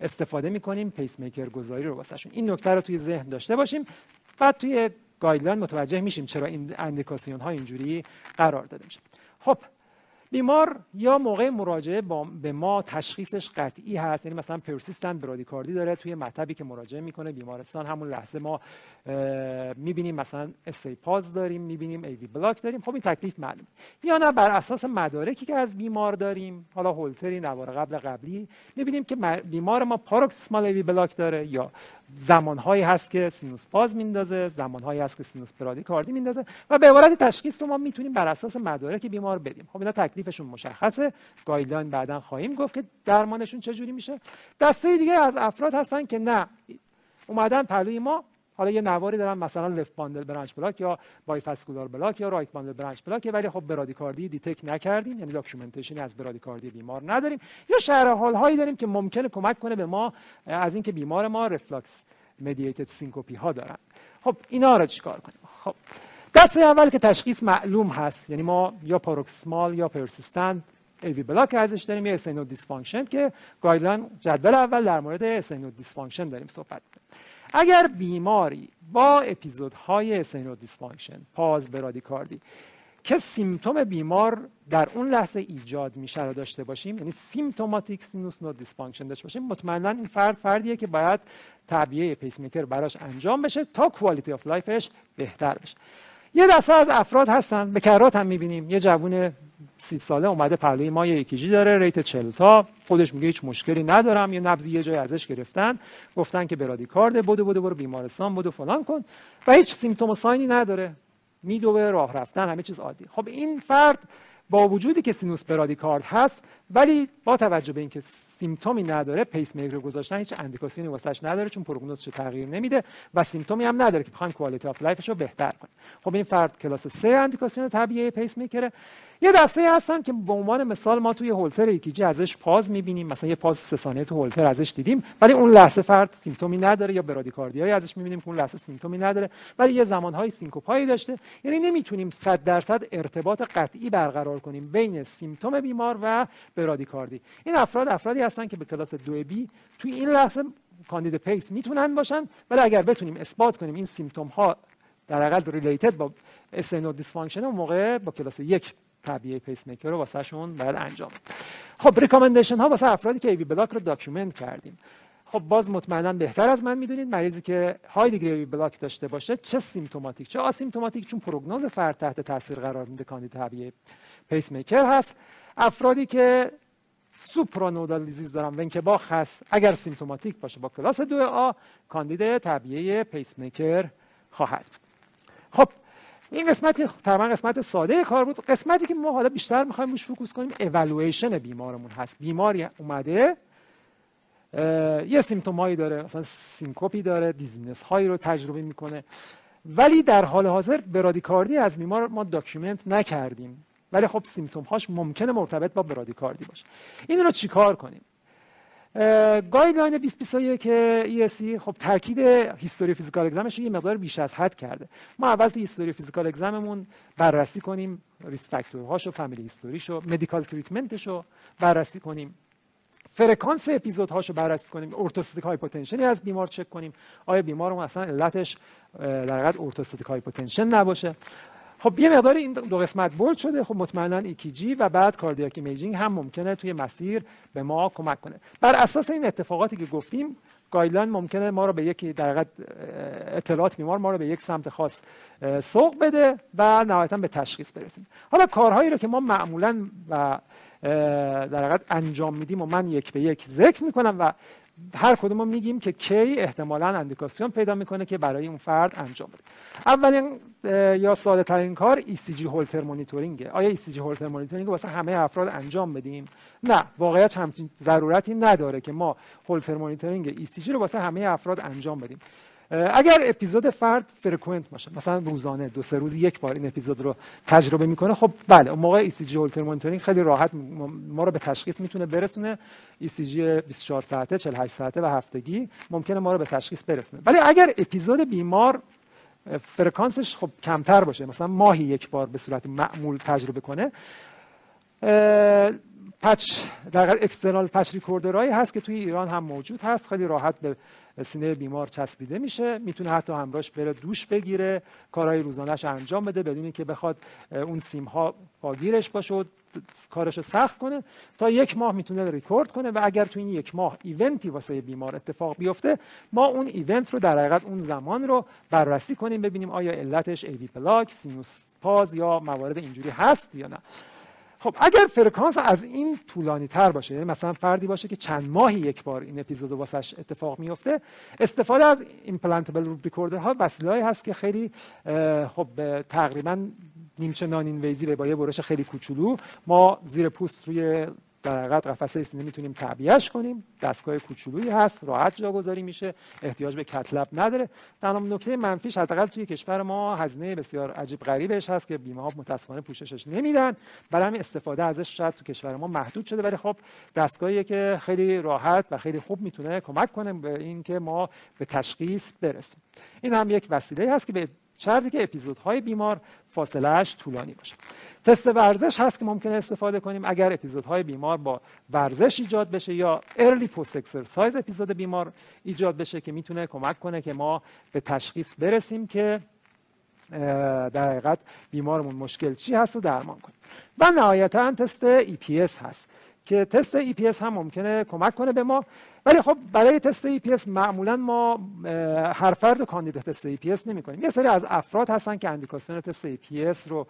D: استفاده می‌کنیم پیس میکر گذاری رو واسهشون. این نکته رو توی ذهن داشته باشیم. بعد توی guideline متوجه میشیم چرا این اندیکاسیون ها اینجوری قرار داده میشه. خب بیمار یا موقع مراجعه با به ما تشخیصش قطعی هست. یعنی مثلا persistent برادیکاردی داره توی مطبی که مراجعه می‌کنه. بیمارستان همون لحظه ما می‌بینیم مثلا SA pause داریم می‌بینیم AV block داریم. خب این تکلیف معلوم یا نه بر اساس مدارکی که از بیمار داریم حالا هولتری نوار قبل قبلی می‌بینیم که بیمار ما paroxysmal AV block داره یا زمانهایی هست که sinus pause میندازه زمانهایی هست که sinus برادیکاردی میندازه و به عبارت تشخیص رو ما می‌تونیم بر اساس مدارک بیمار بدیم. خب اینا تکلیفشون مشخصه. guideline بعدا خواهیم گفت که درمانشون چجوری میشه. دسته دیگه از افراد هستن که نه اومدن پهلوی ما. حالا یه نواری دارن مثلا left bundle branch block یا bifascicular block یا right bundle branch block ولی خب برادیکاردی detect نکردیم یعنی documentation ی از برادیکاردی بیمار نداریم. یا شرح حال هایی داریم که ممکنه کمک کنه به ما از اینکه بیمار ما reflex mediated syncope ی ها دارن. خب اینا رو چیکار کنیم؟ خب دسته اول که تشخیص معلوم هست یعنی ما یا paroxysmal یا persistent AV block ازش داریم یا SA node dysfunction که guideline جدول اول در مورد SA node dysfunction داریم صحبت اگر بیماری با episode های SA node dysfunction pause برادیکاردی که symptom بیمار در اون لحظه ایجاد میشه رو داشته باشیم یعنی symptomatic sinus node dysfunction داشته باشیم مطمئنا این فرد فردیه که باید تعبیه پیس میکر براش انجام بشه تا quality of life ش بهتر بشه. یه دسته از افراد هستن به کرات هم می‌بینیم. یه جوون سی ساله اومده پهلوی ما یه EKG داره rate 40 تا خودش میگه هیچ مشکلی ندارم. یه نبضی یه جای ازش گرفتن. گفتن که bradycard ه بدو بدو برو بیمارستان بدو فلان کن. و هیچ symptom و sign ی نداره. میدوه راه رفتن همه چیز عادی. خب این فرد با وجودی که sinus bradycard هست ولی با توجه به اینکه symptom ی نداره پیس میکر گذاشتن هیچ indication ی واسش نداره چون prognosis ش تغییر نمیده و symptom ی هم نداره که بخوایم quality of life ش رو بهتر کنیم. خب این فرد کلاس 3 indication تعبیه pacemaker ه یه دسته هستن که به عنوان مثال ما توی Holter ECG ازش pause می‌بینیم. مثلا یه pause سه ثانیه تو هولتر ازش دیدیم ولی اون لحظه فرد symptom ی نداره یا bradycardia یی ازش می‌بینیم که اون لحظه symptom ی نداره ولی یه زمانهای syncope ایی داشته. یعنی نمی‌تونیم 100 درصد ارتباط قطعی برقرار کنیم بین symptom بیمار و bradycardia این افراد افرادی هستن که به کلاس 2 B توی این لحظه کاندید pace می‌تونن باشن ولی اگر بتونیم اثبات کنیم این symptom ها در حقیقت related با sinus node dysfunction اون موقع با کلاس یک طبیعی پیس میکر رو واسهشون باید انجام. خب recommendation ها واسه افرادی که AV block رو document کردیم. خب باز مطمئنا بهتر از من می‌دونید مریضی که high degree block داشته باشه چه symptomatic چه asymptomatic چون prognosis فرد تحت تاثیر قرار میده کاندید طبیعی پیس میکر هست. افرادی که supranodal disease دارن Wenckebach هست اگر symptomatic باشه با کلاس 2 A کاندید طبیعی پیس میکر خواهد بود. خب این قسمت تقریبا قسمت ساده کار بود قسمتی که ما حالا بیشتر می‌خوایم روش focus کنیم اولویشن بیمارمون هست. بیماری اومده یه symptom ایی داره مثلا syncope ی داره dizziness هایی رو تجربه می‌کنه. ولی در حال حاضر bradycardia از بیمار ما document نکردیم. ولی خب symptom هاش ممکنه مرتبط با bradycardia باشه. این رو چیکار کنیم؟ guideline 2021 ESC خب تاکید history physical exam ش یه مقدار بیش از حد کرده. ما اول تو history physical exam مون بررسی کنیم risk factor هاشو family history شو medical treatment شو بررسی کنیم. فرکانس اپیزودهاشو بررسی کنیم. orthostatic hypotension ی از بیمار چک کنیم. آیا بیمارمون اصلا علتش در حقیقت orthostatic hypotension نباشه؟ خب یه مقدار این دو قسمت bold شده. خب مطمئنا ECG و بعد cardiac imaging هم ممکنه توی مسیر به ما کمک کنه. بر اساس این اتفاقاتی که گفتیم guideline ممکنه ما رو به یک در اطلاعات بیمار ما رو به یک سمت خاص سوق بده و نهایتا به تشخیص برسیم. حالا کارهایی رو که ما معمولا و در انجام میدیم و من یک به یک ذکر می‌کنم و هر کدوم ما میگیم که کی احتمالا indication پیدا می‌کنه که برای اون فرد انجام بده. اولین یا ساده ترین کار ECG Holter monitoring ه آیا ECG Holter monitoring واسه همه افراد انجام بدیم؟ نه. واقعیت همچین ضرورتی نداره که ما Holter monitoring ECG رو واسه همه افراد انجام بدیم. اگر اپیزود فرد frequent باشه مثلا روزانه دو سه روز یک بار این اپیزود رو تجربه می‌کنه خب بله اون موقع ECG Holter monitoring خیلی راحت ما رو به تشخیص می‌تونه برسونه. ECG 24 ساعته 48 ساعته و هفتگی ممکنه ما رو به تشخیص برسونه. ولی اگر اپیزود بیمار فرکانسش خب کمتر باشه مثلا ماهی یک بار به صورت معمول تجربه کنه patch در external patch recorder هایی هست که توی ایران هم موجود هست خیلی راحت به سینه بیمار چسبیده میشه می‌تونه حتی همراهش بره دوش بگیره کارهای روزانهش انجام بده بدون اینکه بخواد اون سیم ها پاگیرش باشه و کارش رو سخت کنه. تا یک ماه می‌تونه ریکورد کنه و اگر تو این یک ماه event ی واسه بیمار اتفاق بیفته ما اون event رو در حقیقت اون زمان رو بررسی کنیم ببینیم آیا علتش AV block sinus pause یا موارد اینجوری هست یا نه. خب اگر فرکانس از این طولانی تر باشه یعنی مثلا فردی باشه که چند ماهی یک بار این اپیزود واسش اتفاق میفته استفاده از implantable recorder ها وسیله هست که خیلی خب تقریبا نیمچه non-invasive با یه برش خیلی کوچولو ما زیر پوست روی در حقیقت قفسه سینه می‌تونیم تعبیهش کنیم. دستگاه کوچولویی هست راحت جاگذاری میشه احتیاج به cath lab نداره. تنها نکته منفیش حداقل توی کشور ما هزینه بسیار عجیب غریبش هست که بیمه ها متاسفانه پوششش نمیدن. برای همین استفاده ازش شاید تو کشور ما محدود شده ولی خب دستگاهی که خیلی راحت و خیلی خوب می‌تونه کمک کنه به اینکه ما به تشخیص برسیم. این هم یک وسیله هست که به شرطی که اپیزودهای بیمار فاصلهش طولانی باشه. تست ورزش هست که ممکنه استفاده کنیم اگر اپیزودهای بیمار با ورزش ایجاد بشه یا ارلی پست اکسرسایز اپیزود بیمار ایجاد بشه که می‌تونه کمک کنه که ما به تشخیص برسیم که در حقیقت بیمارمون مشکل چی هست و درمان کنیم. و نهایتا تست EPS هست که تست EPS هم ممکنه کمک کنه به ما. ولی خب برای تست EPS معمولا ما هر فرد کاندید تست EPS نمی کنیم یه سری از افراد هستن که indication تست EPS رو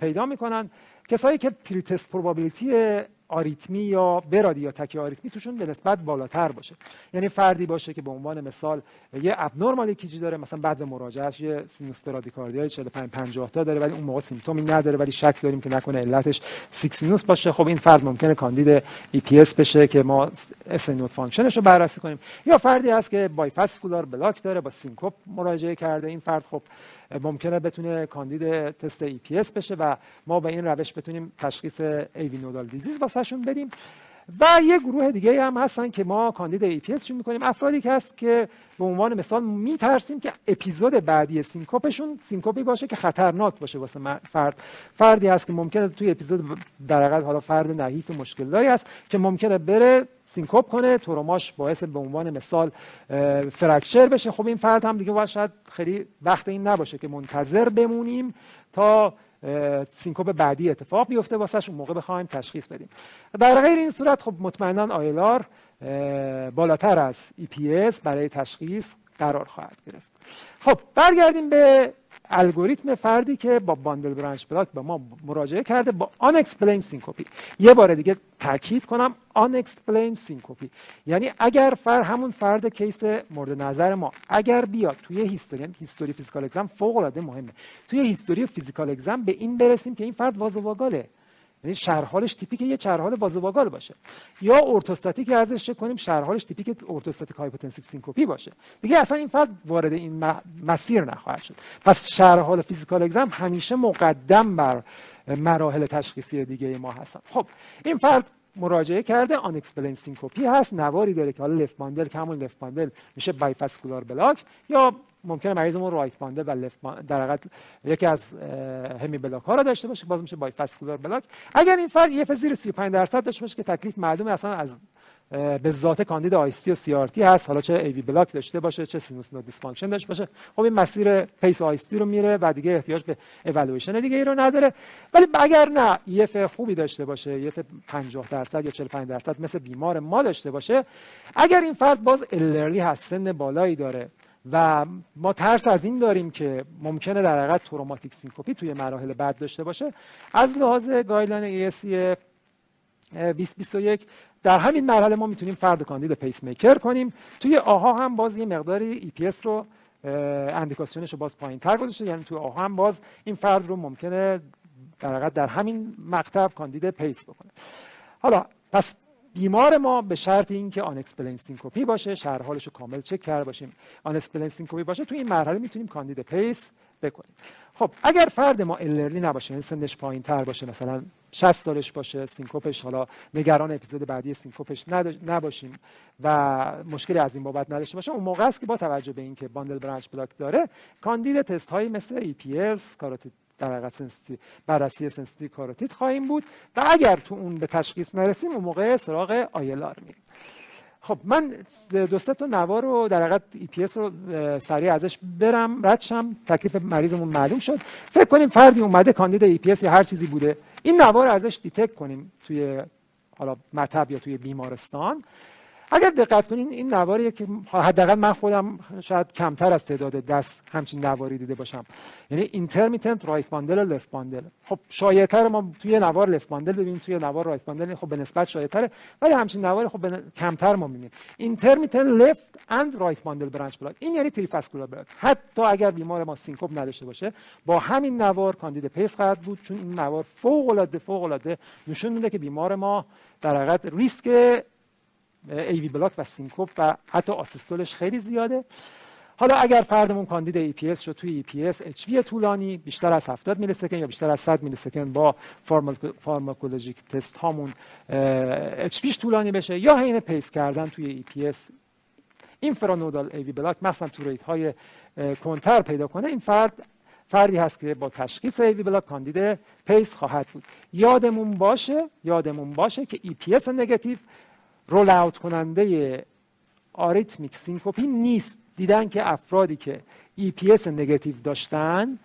D: پیدا می‌کنن. کسایی که pre-test probability آریتمی یا brady یا tachyarrhythmia توشون به نسبت بالاتر باشه. یعنی فردی باشه که به عنوان مثال یه abnormal ECG داره مثلا بدو مراجعهش یه sinus bradycardia ی 45 50 تا داره ولی اون موقع symptom ی نداره ولی شک داریم که نکنه علتش sick sinus باشه. خب این فرد ممکنه کاندید EPS بشه که ما sinus node function ش رو بررسی کنیم. یا فردی هست که bifascicular block داره با syncope مراجعه کرده. این فرد خب ممکنه بتونه کاندید تست EPS بشه و ما به این روش بتونیم تشخیص AV nodal disease واسهشون بدیم. و یه گروه دیگه هم هستن که ما کاندید EPS می‌کنیم. افرادی که هست که به عنوان مثال میترسیم که اپیزود بعدی syncope شون syncope ی باشه که خطرناک باشه واسه فرد فردی هست که ممکنه توی اپیزود در حالا فرد نحیف مشکل داری هست که ممکنه بره syncope کنه تروماش باعث به عنوان مثال fracture بشه. خب این فرد هم دیگه باید شاید خیلی وقت این نباشه که منتظر بمونیم تا syncope بعدی اتفاق بیفته واسه اون موقع بخوایم تشخیص بدیم. در غیر این صورت خب مطمئنا ILR بالاتر از EPS برای تشخیص قرار خواهد گرفت. خب برگردیم به الگوریتم فردی که با bundle branch block به ما مراجعه کرده با unexplained syncope یه بار دیگه تاکید کنم unexplained syncope یعنی اگر فر همون فرد case مورد نظر ما اگر بیاد توی history history physical exam فوق العاده مهمه. توی history physical exam به این برسیم که این فرد vasovagal ه یعنی شرحالش تیپیک یه شرحال vasovagal باشه. یا orthostatic ازش کنیم شرحالش تیپیک orthostatic hypotensive syncope باشه. دیگه اصلا این فرد وارد این مسیر نخواهد شد. پس شرحال physical exam همیشه مقدم بر مراحل تشخیصی دیگه ما هستن. خب این فرد مراجعه کرده unexplained syncope هست نواری داره که حالا left bundle که همون left bundle میشه bifascicular block یا ممکنه مریضمون right bundle و left در حقیقت یکی از hemiblock ها رو داشته باشه باز میشه bifascicular block. اگر این فرد یه زیر 35 درصد داشته باشه که تکلیف معلومه اصلا از به ذات کاندید ICD و CRT هست حالا چه AV block داشته باشه چه sinus node dysfunction داشته باشه خب این مسیر pace ICD رو میره و دیگه احتیاج به اولویشن دیگه ای رو نداره. ولی اگر نه EF خوبی داشته باشه EF 50 درصد یا 45 درصد مثل بیمار ما داشته باشه اگر این فرد باز الرلی هست سن بالایی داره و ما ترس از این داریم که ممکنه در حقیقت traumatic syncope توی مراحل بعد داشته باشه. از لحاظ guideline ESC 2021 در همین مرحله ما می‌تونیم فرد کاندید پیس میکر کنیم. توی AHA هم باز یه مقداری اس رو اندیکاسیونش رو باز پایین تر گذاشته. یعنی توی AHA هم باز این فرد رو ممکنه در در همین مقطع کاندید pace بکنه. حالا پس بیمار ما به شرط اینکه unexplained syncope باشه شرح حالش رو کامل چک کرده باشیم. unexplained syncope باشه تو این مرحله می‌تونیم کاندید pace بکنیم. خب اگر فرد ما الرلی نباشه یعنی سنش پایین تر باشه مثلا 60 سالش باشه سینکوپش حالا نگران اپیزود بعدی سینکوپش نباشیم و مشکلی از این بابت نداشته باشه اون موقع است که با توجه به اینکه bundle branch block داره کاندید تست هایی مثل EPS کاروتید در حقیقت بررسی sensitivity کاروتید خواهیم بود و اگر تو اون به تشخیص نرسیم اون موقع سراغ ILR میریم. خب من دو سه تا نوار رو در حقیقت EPS رو سریع ازش برم ردشم تکلیف مریضمون معلوم شد. فکر کنیم فردی اومده کاندید EPS یا هر چیزی بوده. این نوار ازش detect کنیم توی حالا مطب یا توی بیمارستان. اگر دقت کنین این نواریه که حداقل من خودم شاید کمتر از تعداد دست همچین نواری دیده باشم. یعنی intermittent right bundle و left bundle خب شایعتر ما توی نوار left bundle ببینیم توی نوار right bundle خب به نسبت شایعتره. ولی همچین نواری خب کمتر ما می‌بینیم. intermittent left and right bundle branch block این یعنی trifascicular block حتی اگر بیمار ما سینکوپ نداشته باشه با همین نوار کاندید pace خواهد بود چون این نوار فوق العاده فوق العاده نشون میده که بیمار ما در حقیقت ریسک AV block و سینکوپ و حتی asystole ش خیلی زیاده. حالا اگر فردمون کاندید ای پی اس شد توی ای پی اس اچ طولانی بیشتر از 70 millisecond یا بیشتر از 100 millisecond با pharmacologic تست هامون HV طولانی بشه یا حین pace کردن توی EPS. infranodal AV block مثلا تو rate های کمتر پیدا کنه این فرد فردی هست که با تشخیص AV block کاندید pace خواهد بود. یادمون باشه یادمون باشه که EPS negative rule out کننده arrhythmic syncope نیست. دیدن که افرادی که EPS negative داشتن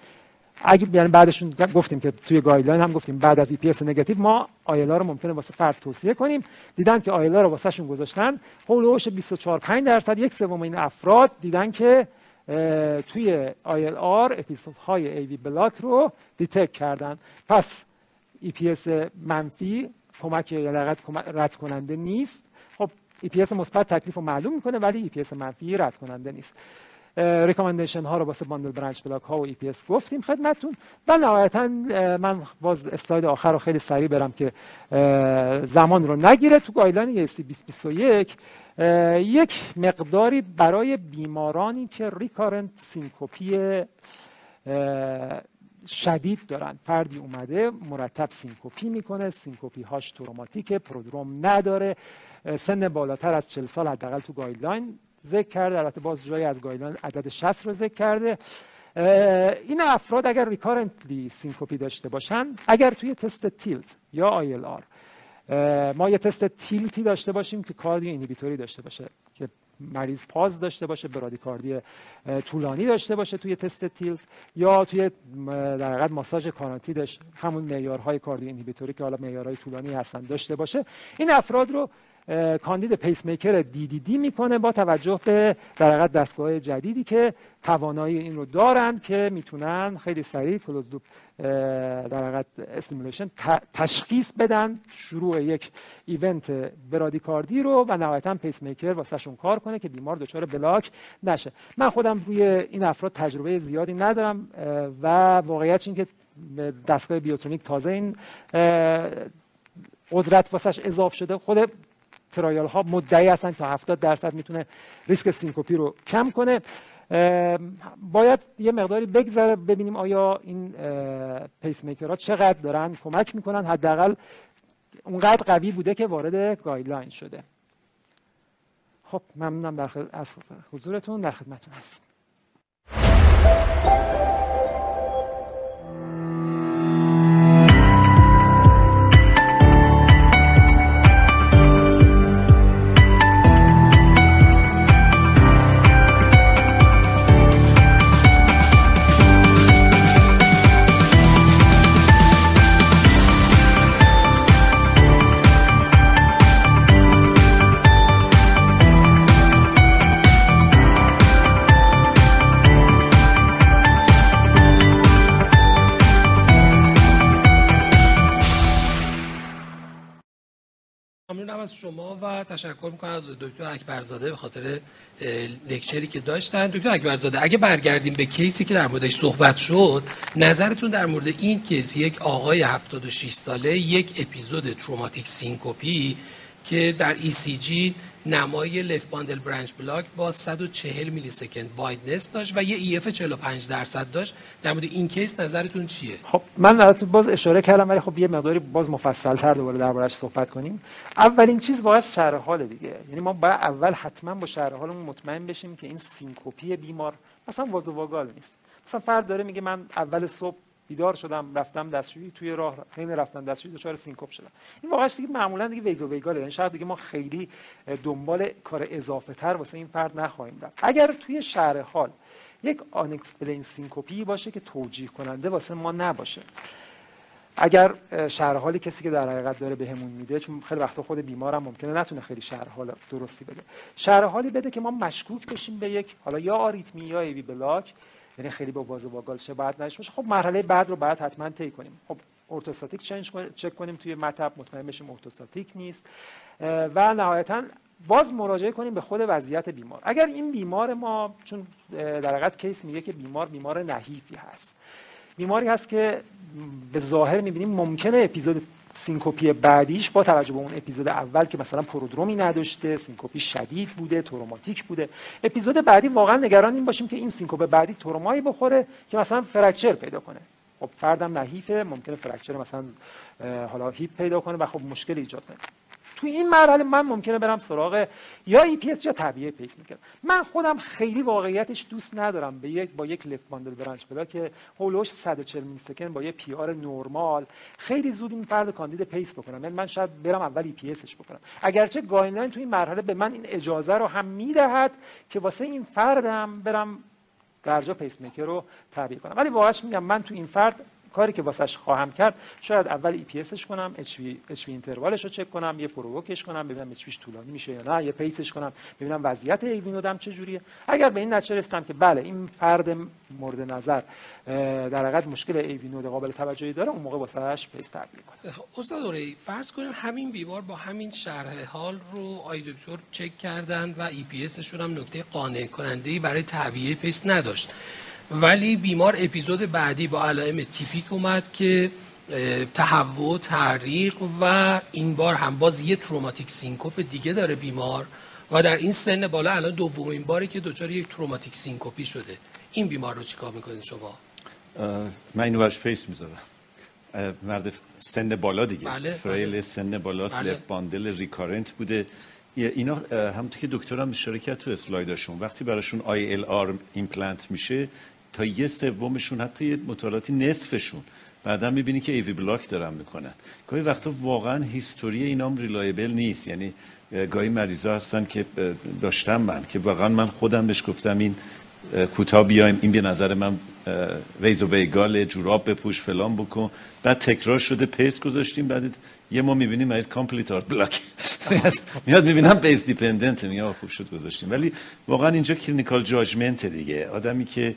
D: اگه یعنی بعدشون گفتیم که توی guideline هم گفتیم بعد از EPS negative ما ILR رو ممکنه واسه فرد توصیه کنیم. دیدن که ILR رو واسه شون گذاشتن حول و حوش 24 5 درصد یک سوم این افراد دیدن که توی ILR اپیزود های AV block رو detect کردن. پس EPS منفی کمک یا رد کننده نیست. EPS مثبت تکلیف رو معلوم می‌کنه ولی EPS منفی رد کننده نیست. recommendation ها رو واسه bundle branch block ها و EPS گفتیم خدمتتون. و نهایتا من باز اسلاید آخر رو خیلی سریع برم که زمان رو نگیره تو guideline ESC 2021 یک. مقداری برای بیمارانی که recurrent syncope شدید دارن. فردی اومده مرتب syncope می‌کنه. syncope هاش traumatic prodrome نداره. سن بالاتر از 40 سال حداقل تو guideline ذکر کرده. البته باز جایی از guideline عدد 60 رو ذکر کرده. این افراد اگر recurrently syncope داشته باشن اگر توی تست tilt یا ILR ما یه تست tilt ی داشته باشیم که cardioinhibitory داشته باشه که مریض pause داشته باشه برادیکاردی طولانی داشته باشه توی تست tilt یا توی در حقیقت ماساژ کاروتیدش همون معیارهای cardioinhibitory که حالا معیارهای طولانی هستن داشته باشه. این افراد رو کاندید pacemaker DDD می‌کنه با توجه به در دستگاه جدیدی که توانایی این رو دارند که می‌تونن خیلی سریع closed loop در حقیقت stimulation تشخیص بدن شروع یک event برادیکاردی رو و نهایتا پیس میکر واسهشون کار کنه که بیمار دچار بلاک نشه. من خودم روی این افراد تجربه زیادی ندارم و واقعیت این که دستگاه Biotronik تازه این قدرت واسش اضاف شده. خود trial ها مدعی هستن تا 70 درصد می‌تونه ریسک syncope رو کم کنه. باید یه مقداری بگذره ببینیم آیا این pace ها چقدر دارن کمک می‌کنن. حداقل اونقدر قوی بوده که وارد guideline شده. خب ممنونم در از حضورتون در خدمتتون هستم.
A: شما و تشکر می‌کنم از دکتر اکبرزاده به خاطر lecture ی که داشتن. دکتر اکبرزاده اگه برگردیم به case ی که در موردش صحبت شد نظرتون در مورد این case یک آقای 76 ساله یک episode traumatic syncope ی که در ECG نمای left bundle branch block با 140 millisecond wideness داشت و یه EF 45 درصد داشت. در مورد این case نظرتون چیه؟
D: خب من البته باز اشاره کردم ولی خب یه مقداری باز مفصل تر دوباره دربارش صحبت کنیم. اولین چیز واقعا شرح حال دیگه. یعنی ما باید اول حتما با شرح حالمون مطمئن بشیم که این syncope ی بیمار مثلا vasovagal نیست. مثلا فرد داره میگه من اول صبح بیدار شدم رفتم دستشویی توی راه حین رفتن دستشویی دچار syncope شدم. این واقعا دیگه معمولا دیگه vasovagal ه یعنی شاید دیگه ما خیلی دنبال کار اضافه تر واسه این فرد نخواهیم رفت. اگر توی شرح حال یک unexplained syncope ی باشه که توجیه کننده واسه ما نباشه. اگر شهر حالی کسی که در حقیقت داره بهمون میده چون خیلی وقتا خود بیمارم ممکنه نتونه خیلی شهر حال درستی بده. شهر حالی بده که ما مشکوک بشیم به یک حالا یا آریتمی یا ایوی بلاک یعنی خیلی با باز واگال بعد نشه باشه خب مرحله بعد رو بعد حتما طی کنیم. خب ارتوستاتیک چنج چک کنیم توی مطب مطمئن بشیم ارتوستاتیک نیست. و نهایتا باز مراجعه کنیم به خود وضعیت بیمار. اگر این بیمار ما چون در حقیقت کیس میگه که بیمار بیمار نحیفی هست. بیماری هست که به ظاهر می‌بینیم ممکنه episode syncope ی بعدیش با توجه به اون اپیزود اول که مثلا prodrome ی نداشته syncope ی شدید بوده traumatic بوده. اپیزود بعدی واقعا نگران این باشیم که این syncope بعدی ترومایی بخوره که مثلا fracture پیدا کنه. خب فردم نحیفه ممکنه fracture مثلا حالا hip پیدا کنه و خب مشکل ایجاد کنه تو این مرحله من ممکنه برم سراغ یا ای پی اس یا طبیعه پیس می‌کرد من خودم خیلی واقعیتش دوست ندارم به یک با یک left bundle branch block که حول و حوش 140 millisecond با یه PR normal خیلی زود این فرد کاندید pace بکنم. یعنی من شاید برم اول EPS ش بکنم. اگرچه guideline تو این مرحله به من این اجازه رو هم می‌دهد که واسه این فردم برم درجا پیس میکر رو تعبیه کنم. ولی واقعا میگم من تو این فرد کاری که واسش خواهم کرد شاید اول EPS ش کنم HV H interval ش رو چک کنم یه provoke ش کنم ببینم H طولانی میشه یا نه یه pace ش کنم ببینم وضعیت AV node م چجوریه اگر به این نتیجه رسیدم که بله این فرد مورد نظر در حقیقت مشکل AV node قابل توجهی داره اون موقع واسش pace تعبیه کنم
A: خب، استاد فرض کنیم همین بیمار با همین شرح حال رو آقای دکتر چک کردن و EPS شون هم نکته قانع کننده ای برای تعبیه pace نداشت. ولی بیمار اپیزود بعدی با علائم typic اومد که تهوع تعریق و این بار هم باز یه traumatic syncope دیگه داره بیمار و در این سن بالا الان دومین باری که دچار یک traumatic syncope ی شده. این بیمار رو چیکار می‌کنید شما؟
B: من اینو برش pace می‌ذارم. مرد سن بالا دیگه.
A: بله،
B: frail
A: بله.
B: سن بالا
A: بله.
B: bundle recurrent بوده. اینا همونطور که دکترم اشاره کرد تو slide شون وقتی براشون ILR implant میشه تا یه سومشون حتی یه مطالعاتی نصفشون. بعدا می‌بینی که AV block دارن می‌کنن. گاهی وقتا واقعا history اینام reliable نیست. یعنی گاهی مریضا هستن که داشتم من که واقعا من خودم بهش گفتم این کوتاه بیایم این به نظر من vasovagal جوراب بپوش فلان بکن. بعد تکرار شده pace گذاشتیم. بعد یه ما می‌بینیم مریض complete heart block میاد می‌بینم pace dependent میگه خوب شد گذاشتیم. ولی واقعا اینجا clinical judgment دیگه. آدمی که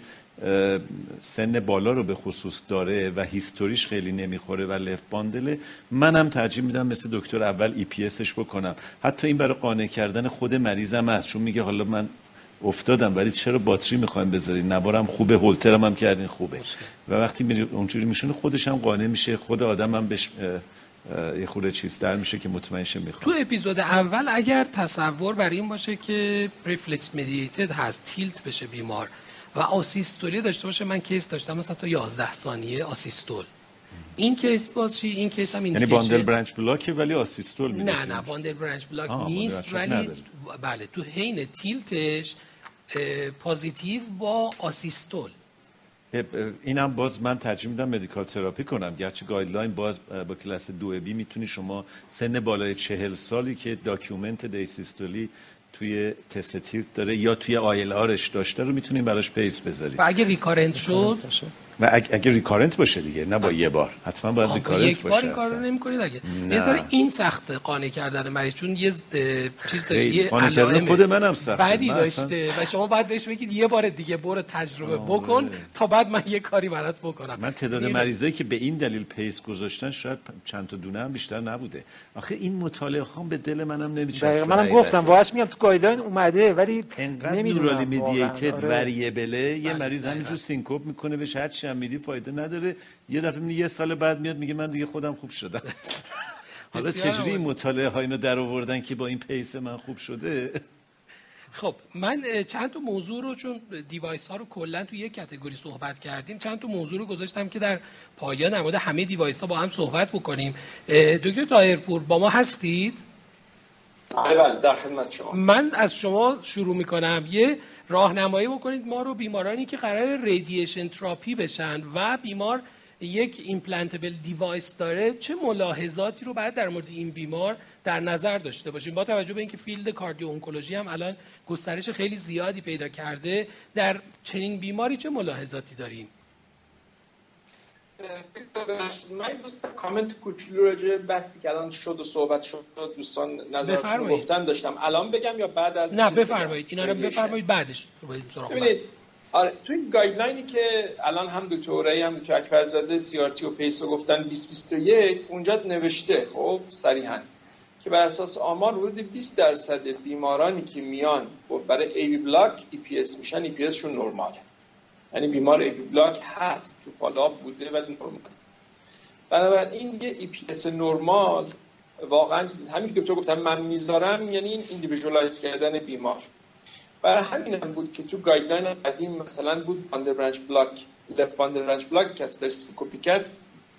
B: سن بالا رو به خصوص داره و history ش خیلی نمی‌خوره و left bundle ه منم ترجیح میدم مثل دکتر اول EPS ش بکنم. حتی این برای قانع کردن خود مریضم هست چون میگه حالا من افتادم ولی چرا باتری می‌خوایم بذارین؟ نوارم خوبه هولترم هم کردین خوبه. و وقتی میری اونجوری میشونه خودش هم قانع میشه خود آدم هم بهش یه خورده چیز در میشه که مطمئن شه می‌خواد.
A: تو اپیزود اول اگر تصور بر این باشه که reflex mediated هست tilt بشه بیمار و asystole ی داشته باشه. من case داشتم مثلا تا 11 ثانیه asystole. این case باز چی؟ این case هم
B: یعنی bundle branch block ولی asystole میده
A: نه نه bundle branch block نیست ولی بله تو حین tilt ش positive با asystole.
B: این هم باز من ترجیح میدم medical therapy کنم. گرچه guideline باز با کلاس دو B می‌تونی شما سن بالای چهل سالی که documented asystole ی توی تست داره یا توی ILR ش داشته رو می‌تونیم براش pace بذاریم
A: و اگه recurrent شد؟
B: و اگه recurrent باشه دیگه نه با یه بار. حتما باید recurrent
A: یک
B: باشه.
A: بار این کارو نمی‌کنید اگه. یه این سخته قانع کردن مریض چون یه چیز داشت یه
B: علائم خود منم سخته.
A: بعدی داشته. و شما باید بهش بگید یه بار دیگه برو تجربه بکن تا بعد من یه کاری برات بکنم.
B: من تعداد مریضایی که به این دلیل pace گذاشتن شاید چند تا دونه هم بیشتر نبوده. آخه این مطالعه خام به دل منم نمیچسبه
D: منم گفتم واش میگم تو guideline اومده ولی
B: نمی‌دونم neurally mediated آره. variable ه یه بله، مریض همینجور syncope می‌کنه بهش هر هم میدی فایده نداره. یه دفعه می یه سال بعد میاد میگه من دیگه خودم خوب شدم. [LAUGHS] حالا چجوری این مطالعه ها اینو در آوردن که با این pace من خوب شده؟
A: خب من چند تا موضوع رو چون device ها رو کلا تو یک category صحبت کردیم چند تا موضوع رو گذاشتم که در پایان در مورد همه device ها با هم صحبت بکنیم. دکتر تایرپور با ما هستید؟
C: بله بله در خدمت شما.
A: من از شما شروع می‌کنم. یه راهنمایی بکنید ما رو بیمارانی که قرار radiation therapy بشن و بیمار یک implantable device داره چه ملاحظاتی رو باید در مورد این بیمار در نظر داشته باشیم؟ با توجه به اینکه field cardio-oncology هم الان گسترش خیلی زیادی پیدا کرده در چنین بیماری چه ملاحظاتی داریم
C: من دوست کامنت کوچولو راجع بحثی که الان شد و صحبت شد دوستان نظرشون گفتن داشتم. الان بگم یا بعد از
A: نه بفرمایید. اینا رو بفرمایید بعدش ببینید.
C: آره توی گایدلاینی که الان هم دکتر هم دکتر اکبرزاده سی آر تی و پیسو گفتن 2021 اونجا نوشته خب صریحا که بر اساس آمار حدود 20 درصد بیمارانی که میان برای AV block EPS میشن EPS شون نرماله. یعنی بیمار AV block هست تو follow-up بوده ولی نرمال. بنابراین یه EPS نرمال واقعا همین که دکتر گفتم من می‌ذارم یعنی این individualize کردن بیمار. برای همین هم بود که تو guideline قدیم مثلا بود bundle branch block left bundle branch block که syncope کرد.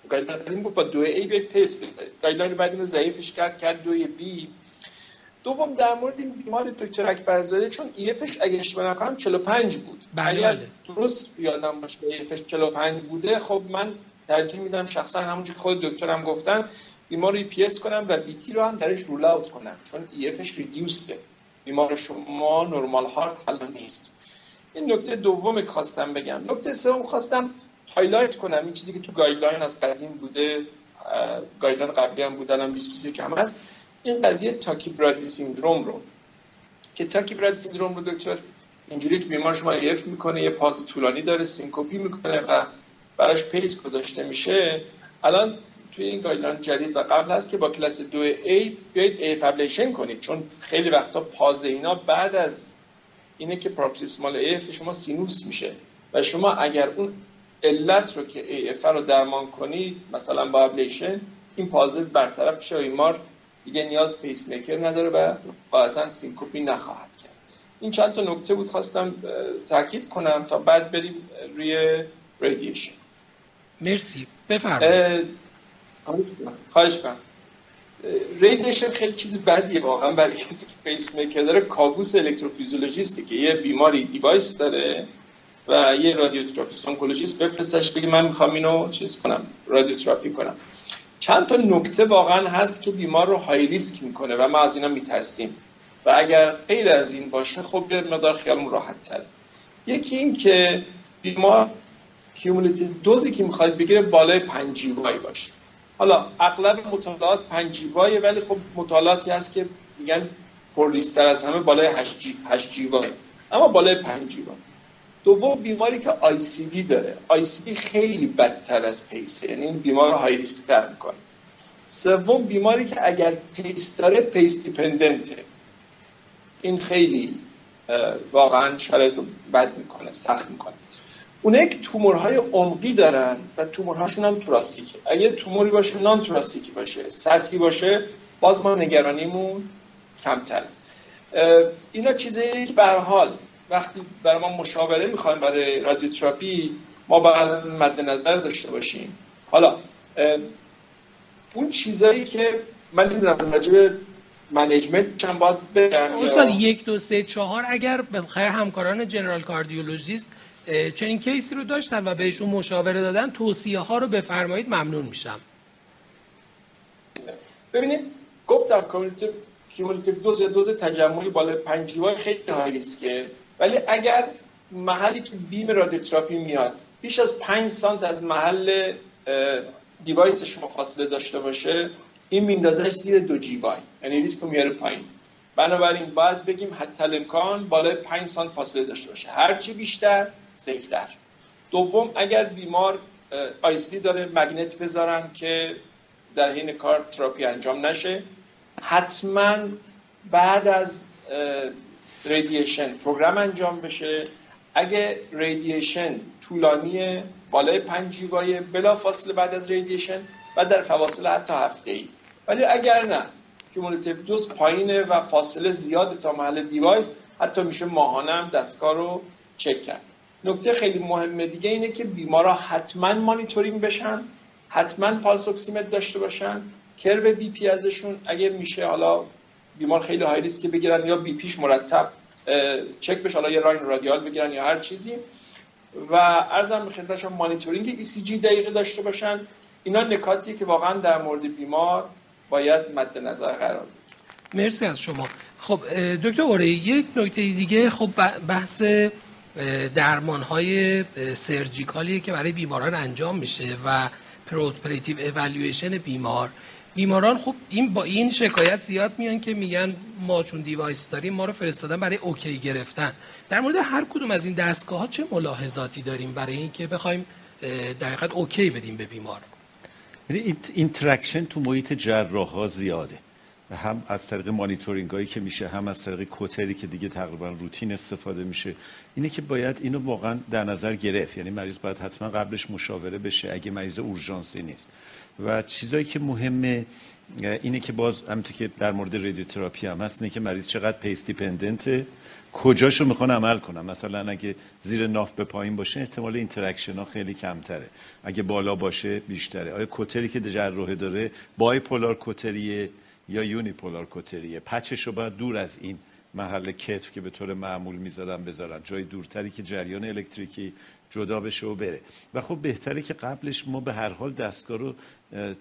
C: guideline قدیم بود با دو A به pace guideline بعد اینو ضعیفش کرد کرد دو B دوم در مورد این بیمار دکتر اکبرزاده چون EF ش اگه اشتباه نکنم 45 بود.
A: بله اگر بله.
C: درست یادم باشه EF ش 45 بوده خب من ترجیح میدم شخصا همونجور خود دکترم گفتن بیمار رو EPS کنم و VT رو هم درش rule out کنم چون EF ش reduced ه بیمار شما نرمال heart الان نیست. این نکته دوم که خواستم بگم. نکته سوم خواستم highlight کنم. این چیزی که تو guideline از قدیم بوده guideline قبلی هم بوده الان 20 کم هست. این قضیه tachy-brady syndrome رو که tachy-brady syndrome رو دکتر اینجوری که بیمار شما AF می‌کنه یه pause طولانی داره syncope می‌کنه و براش pace گذاشته میشه. الان توی این guideline جدید و قبل هست که با کلاس 2 A بیاید AF ablation کنید چون خیلی وقتا pause اینا بعد از اینه که paroxysmal AF شما sinus میشه. و شما اگر اون علت رو که AF رو درمان کنید مثلا با ablation این pause برطرف میشه و بیمار دیگه نیاز پیس میکر نداره و قاعدتا syncope نخواهد کرد. این چند تا نکته بود خواستم تاکید کنم تا بعد بریم روی radiation
A: مرسی. بفرمایید.
C: خواهش کنم radiation خیلی چیز بدیه واقعا برای کسی که پیس میکر داره. کابوس الکتروفیزیولوژیستی که یه بیماری device داره و یه رادیوتراپیست اونکولوژیست بفرستش بگه من می‌خوام اینو چیز کنم رادیوتراپی کنم. چند تا نکته واقعا هست که بیمار رو high risk می‌کنه و ما از اینا میترسیم. و اگر غیر از این باشه خب یه مقدار خیالمون راحت تر یکی این که بیمار cumulative dose ی که می‌خواد بگیره بالای 5 جیوای باشه. حالا اغلب مطالعات 5 جیوای ولی خب مطالعاتی هست که میگن پرلیستر از همه بالای 8 جی 8 جیوای اما بالای 5 جیوای دوم بیماری که ICD داره. ICD خیلی بدتر از pace یعنی این بیمار high risk تر می‌کنه. سوم بیماری که اگر pace داره pace dependent ه این خیلی واقعا شرایط رو بد می‌کنه سخت می‌کنه. اون یک تومورهای عمقی دارن و تومورهاشون هم thoracic ه اگه توموری باشه non-thoracic ی باشه. سطحی باشه باز ما نگرانیمون کمتره اینا چیزی که به حال وقتی برای ما مشاوره می‌خوایم برای رادیوتراپی ما باید مد نظر داشته باشیم. حالا اون چیزایی که من نمی‌دونم راجع management چند باید بگم
A: استاد یک دو سه چهار اگر به خیر همکاران general cardiologist چنین case ی رو داشتن و بهشون مشاوره دادن توصیه ها رو بفرمایید ممنون میشم.
C: ببینید گفتم cumulative dose دوز تجمعی بالای 5 خیلی high risk ه ولی اگر محلی که beam رادیوتراپی میاد بیش از 5 سانت از محل device شما فاصله داشته باشه این میندازهش زیر دو جیوای یعنی ریسک میاره پایین. بنابراین باید بگیم حتی امکان بالای 5 سانت فاصله داشته باشه. هرچی بیشتر safe تر. دوم اگر بیمار ICD داره magnet بذارن که در حین کار تراپی انجام نشه حتما بعد از radiation program انجام بشه. اگه radiation طولانی بالای پنج جیوای بلا فاصله بعد از radiation و در فواصل حتی هفته ای ولی اگر نه cumulative dose پایینه و فاصله زیاد تا محل device حتی میشه ماهانه هم دستگاه رو چک کرد. نکته خیلی مهمه دیگه اینه که بیمارا حتما مانیتورینگ بشن حتما pulse oximetry داشته باشن کرو BP ازشون اگه میشه حالا بیمار خیلی high risk بگیرن یا BP ش مرتب چک بشه حالا یه line radial بگیرن یا هر چیزی. و عرضم به خدمتشون monitoring ECG دقیقه داشته باشن. اینا نکاتیه که واقعا در مورد بیمار باید مد نظر قرار بگیره
A: مرسی از شما. خب دکتر اوره یک نکته دیگه خب بحث درمان های surgical یه که برای بیماران انجام میشه و preoperative evaluation بیمار. بیماران خب این با این شکایت زیاد میان که میگن ما چون device داریم ما رو فرستادن برای OK گرفتن. در مورد هر کدوم از این دستگاه ها چه ملاحظاتی داریم برای اینکه بخوایم در حقیقت OK بدیم به بیمار؟
B: یعنی interaction تو محیط جراح ها زیاده. و هم از طریق مانیتورینگ هایی که میشه هم از طریق cautery که دیگه تقریبا روتین استفاده میشه. اینه که باید اینو واقعا در نظر گرفت. یعنی مریض باید حتما قبلش مشاوره بشه اگه مریض اورژانسی نیست. و چیزایی که مهمه اینه که باز همونطور که در مورد رادیوتراپی هم هست اینه که مریض چقدر pace dependent ه کجاشو می‌خوان عمل کنم مثلا اگه زیر ناف به پایین باشه احتمال interaction ها خیلی کمتره. اگه بالا باشه بیشتره. آیا cautery که جراحه داره bipolar cautery ه یا unipolar cautery ه؟ patch ش رو باید دور از این محل کتف که به طور معمول می‌ذارن بذارن. جای دورتری که جریان الکتریکی جدا بشه و بره. و خب بهتره که قبلش ما به هر حال دستگاه رو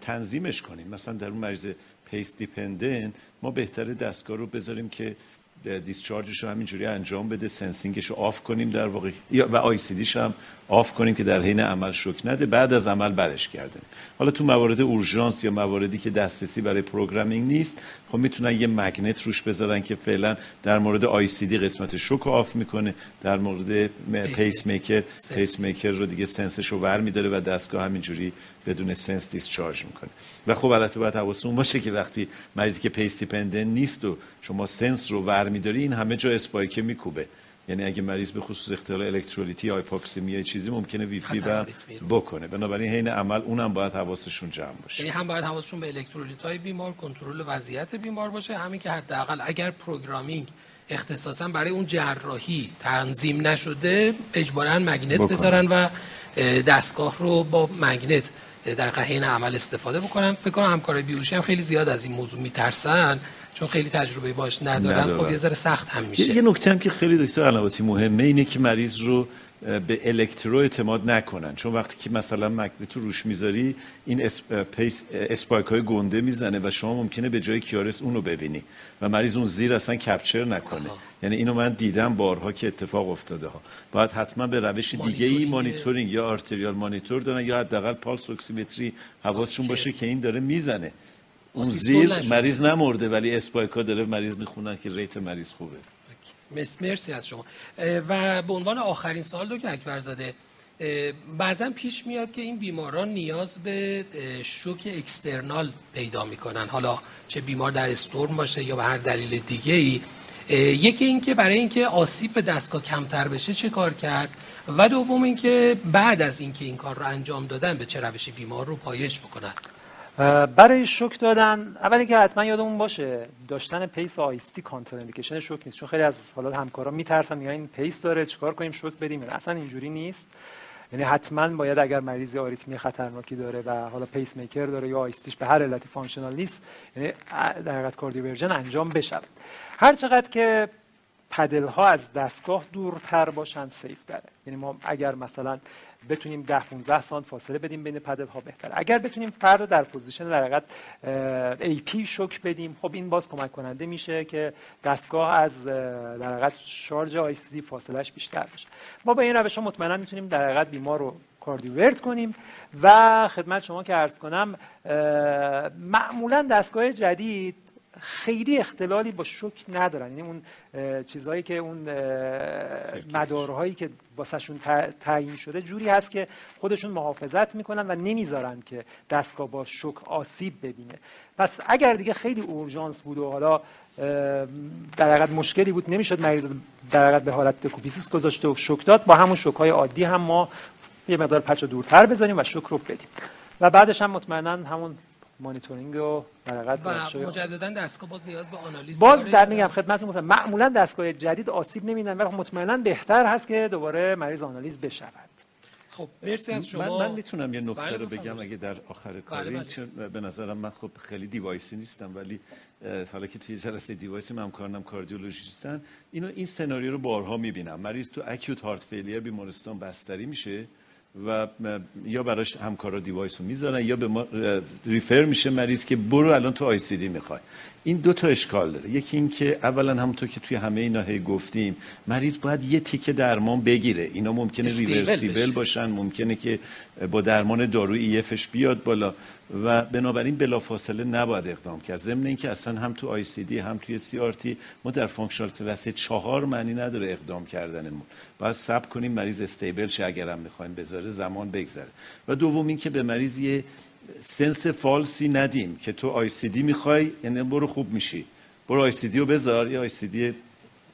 B: تنظیمش کنیم. مثلا در اون مریض pace dependent ما بهتره دستگاه رو بذاریم که discharge ش رو همینجوری انجام بده sensing ش رو off کنیم در واقع و ICD ش هم off کنیم که در حین عمل شوک نده بعد از عمل برش گردونن. حالا تو موارد اورژانس یا مواردی که دسترسی برای programming نیست خب می‌تونن یه magnet روش بذارن که فعلا در مورد ICD قسمت شوک off می‌کنه در مورد pacemaker pacemaker رو دیگه sense ش رو ور میداره و دستگاه همینجوری بدون sense discharge می‌کنه. و خب البته باید حواستون باشه که وقتی مریضی که pace dependent نیست و شما sense رو ور میداری این همه جا spike ه میکوبه. یعنی اگه مریض به خصوص اختلال الکترولیتی یا چیزی ممکنه VF بکنه. بنابراین حین عمل اونم باید حواسشون جمع باشه.
A: یعنی هم باید حواسشون به الکترولیت های بیمار کنترل وضعیت بیمار باشه. همین که حداقل اگر پروگرامینگ اختصاصا برای اون جراحی تنظیم نشده اجبارا مگنت بذارن و دستگاه رو با مگنت در حین عمل استفاده بکنن. فکر کنم همکارای بیوشی هم خیلی زیاد از این موضوع میترسن. چون خیلی تجربه باش ندارن, ندارن. خب یه ذره سخت هم میشه.
B: یه نکته هم که خیلی دکتر علواتی مهمه اینه که مریض رو به الکترو اعتماد نکنن. چون وقتی که مثلا magnet رو روش می‌ذاری این spike های گنده می‌زنه و شما ممکنه به جای QRS اون رو ببینی و مریض اون زیر اصلا capture نکنه. آها. یعنی اینو من دیدم بارها که اتفاق افتاده ها. باید حتما به روش دیگه ای مانیتورینگ یا arterial monitor دارن یا حداقل pulse oximetry حواسشون باشه که این داره می‌زنه. اون زیر مریض نمرده ولی spike ا داره مریض می‌خونن که rate مریض خوبه.
A: مرسی از شما. و به عنوان آخرین سال که اکبر زاده بعضا پیش میاد که این بیماران نیاز به شوک اکسترنال پیدا می‌کنن. حالا چه بیمار در استورم باشه یا به هر دلیل دیگه ای یکی اینکه برای اینکه آسیب به دستگاه کمتر بشه چه کار کرد؟ و دوم اینکه بعد از اینکه این کار رو انجام دادن به چه روشی بیمار رو پایش بکنن؟
D: برای شوک دادن اولی که حتما یادمون باشه داشتن pace ICD contraindication شوک نیست چون خیلی از حالا همکارا میترسن میگن این pace داره چیکار کنیم شوک بدیم؟ اصلا اینجوری نیست. یعنی حتما باید اگر مریض آریتمی خطرناکی داره و حالا پیس میکر داره یا ICD ش به هر علتی functional نیست یعنی در حقیقت cardioversion انجام بشه. هر چقدر که paddle ها از دستگاه دورتر باشن safe تره یعنی ما اگر مثلا بتونیم 10 15 سانت فاصله بدیم بین paddle ها بهتره. اگر بتونیم فرد در position در حقیقت ای پی شوک بدیم خب این باز کمک کننده میشه که دستگاه از در حقیقت شارژ آی سی فاصلهش بیشتر بشه ما با این روش ها مطمئنا می‌تونیم در حقیقت بیمار رو کاردیورت کنیم و خدمت شما که عرض کنم معمولا دستگاه جدید خیلی اختلالی با شوک ندارن. یعنی اون چیزهایی که اون مدارهایی که واسهشون تعیین شده جوری هست که خودشون محافظت می‌کنن و نمی‌ذارن که دستگاه با شوک آسیب ببینه. پس اگر دیگه خیلی اورژانس بود و حالا در حقیقت مشکلی بود نمی‌شد مریض در حقیقت به حالت کوپیسیس گذاشته و شوک داد. با همون شوک های عادی هم ما یه مقدار patch دورتر بزنیم و شوک رو بدیم. و بعدش هم مطمئنا همون مانیتورینگ و
A: و مجددا دستگاه باز نیاز به آنالیز
D: باز در میگم خدمتتون گفتم معمولا دستگاه جدید آسیب نمیدن ولی مطمئنا بهتر هست که دوباره مریض آنالیز بشود.
A: خب مرسی از شما.
B: من, من می‌تونم یه نکته بله رو بگم اگه در آخر بله، کاری بله. بله. به نظرم من خب خیلی device ی نیستم ولی حالا که توی جلسه device ی من کارنم کاردیولوژیستن اینو این سناریو رو بارها می‌بینم. مریض تو acute heart failure بیمارستان بستری میشه. و یا براش همکارا device رو می‌ذارن یا به ما refer میشه مریض که برو الان تو ICD می‌خوای. این دو تا اشکال داره. یکی این که اولا همونطور که توی همه اینا هی گفتیم مریض باید یه تیکه درمان بگیره. اینا ممکنه reversible باشن ممکنه که با درمان دارویی EF ش بیاد بالا. و بنابراین بلافاصله نباید اقدام کرد. ضمن اینکه اصلا هم تو ICD هم توی CRT ما در functional class چهار معنی نداره اقدام کردنمون. باید صبر کنیم مریض stable شه اگرم می‌خوایم بذاره زمان بگذره. و دوم اینکه به مریض یه sense false ی ندیم که تو ICD می‌خوای یعنی برو خوب میشی. برو ICD رو بذار یا ICD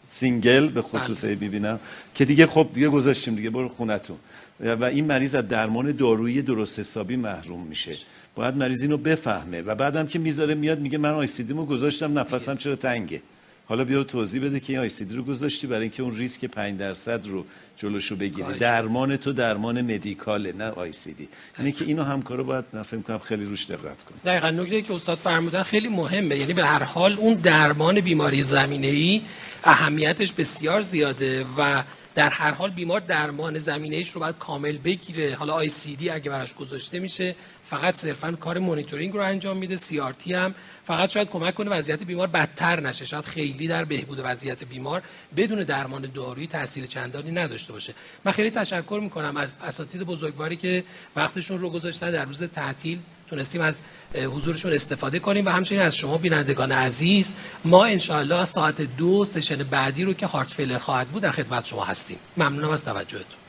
B: single به خصوص ببینم که دیگه خب دیگه گذاشتیم دیگه برو خونتون. و این مریض از درمان دارویی درست حسابی محروم میشه. باید مریض اینو بفهمه. و بعدم که می‌ذاره میاد میگه من ICD مو گذاشتم نفسم چرا تنگه. حالا بیا توضیح بده که این ICD رو گذاشتی برای اینکه اون ریسک 5 درصد رو جلوشو بگیری. درمان تو درمان medical ه نه ICD. اینه که اینو همکارا باید نفهم کنم خیلی روش دقت کنن.
A: دقیقاً. نکته که استاد فرمودن خیلی مهمه. یعنی به هر حال اون درمان بیماری زمینه ای اهمیتش بسیار زیاده و در هر حال بیمار درمان زمینه ایش رو باید کامل بگیره. حالا ICD اگه براش گذاشته میشه فقط صرفا کار مونیتورینگ رو انجام میده سی هم فقط شاید کمک کنه وضعیت بیمار بدتر نشه. شاید خیلی در بهبود وضعیت بیمار بدون درمان دارویی تاثیر چندانی نداشته باشه. من خیلی تشکر می‌کنم از اساتید بزرگواری که وقتشون رو گذاشتن. در روز تعطیل تونستیم از حضورشون استفاده کنیم و همچنین از شما بینندگان عزیز ما انشاءالله ساعت دو سشن بعدی رو که هارت فیلر خواهد بود در خدمت شما هستیم. ممنونم از توجهتون.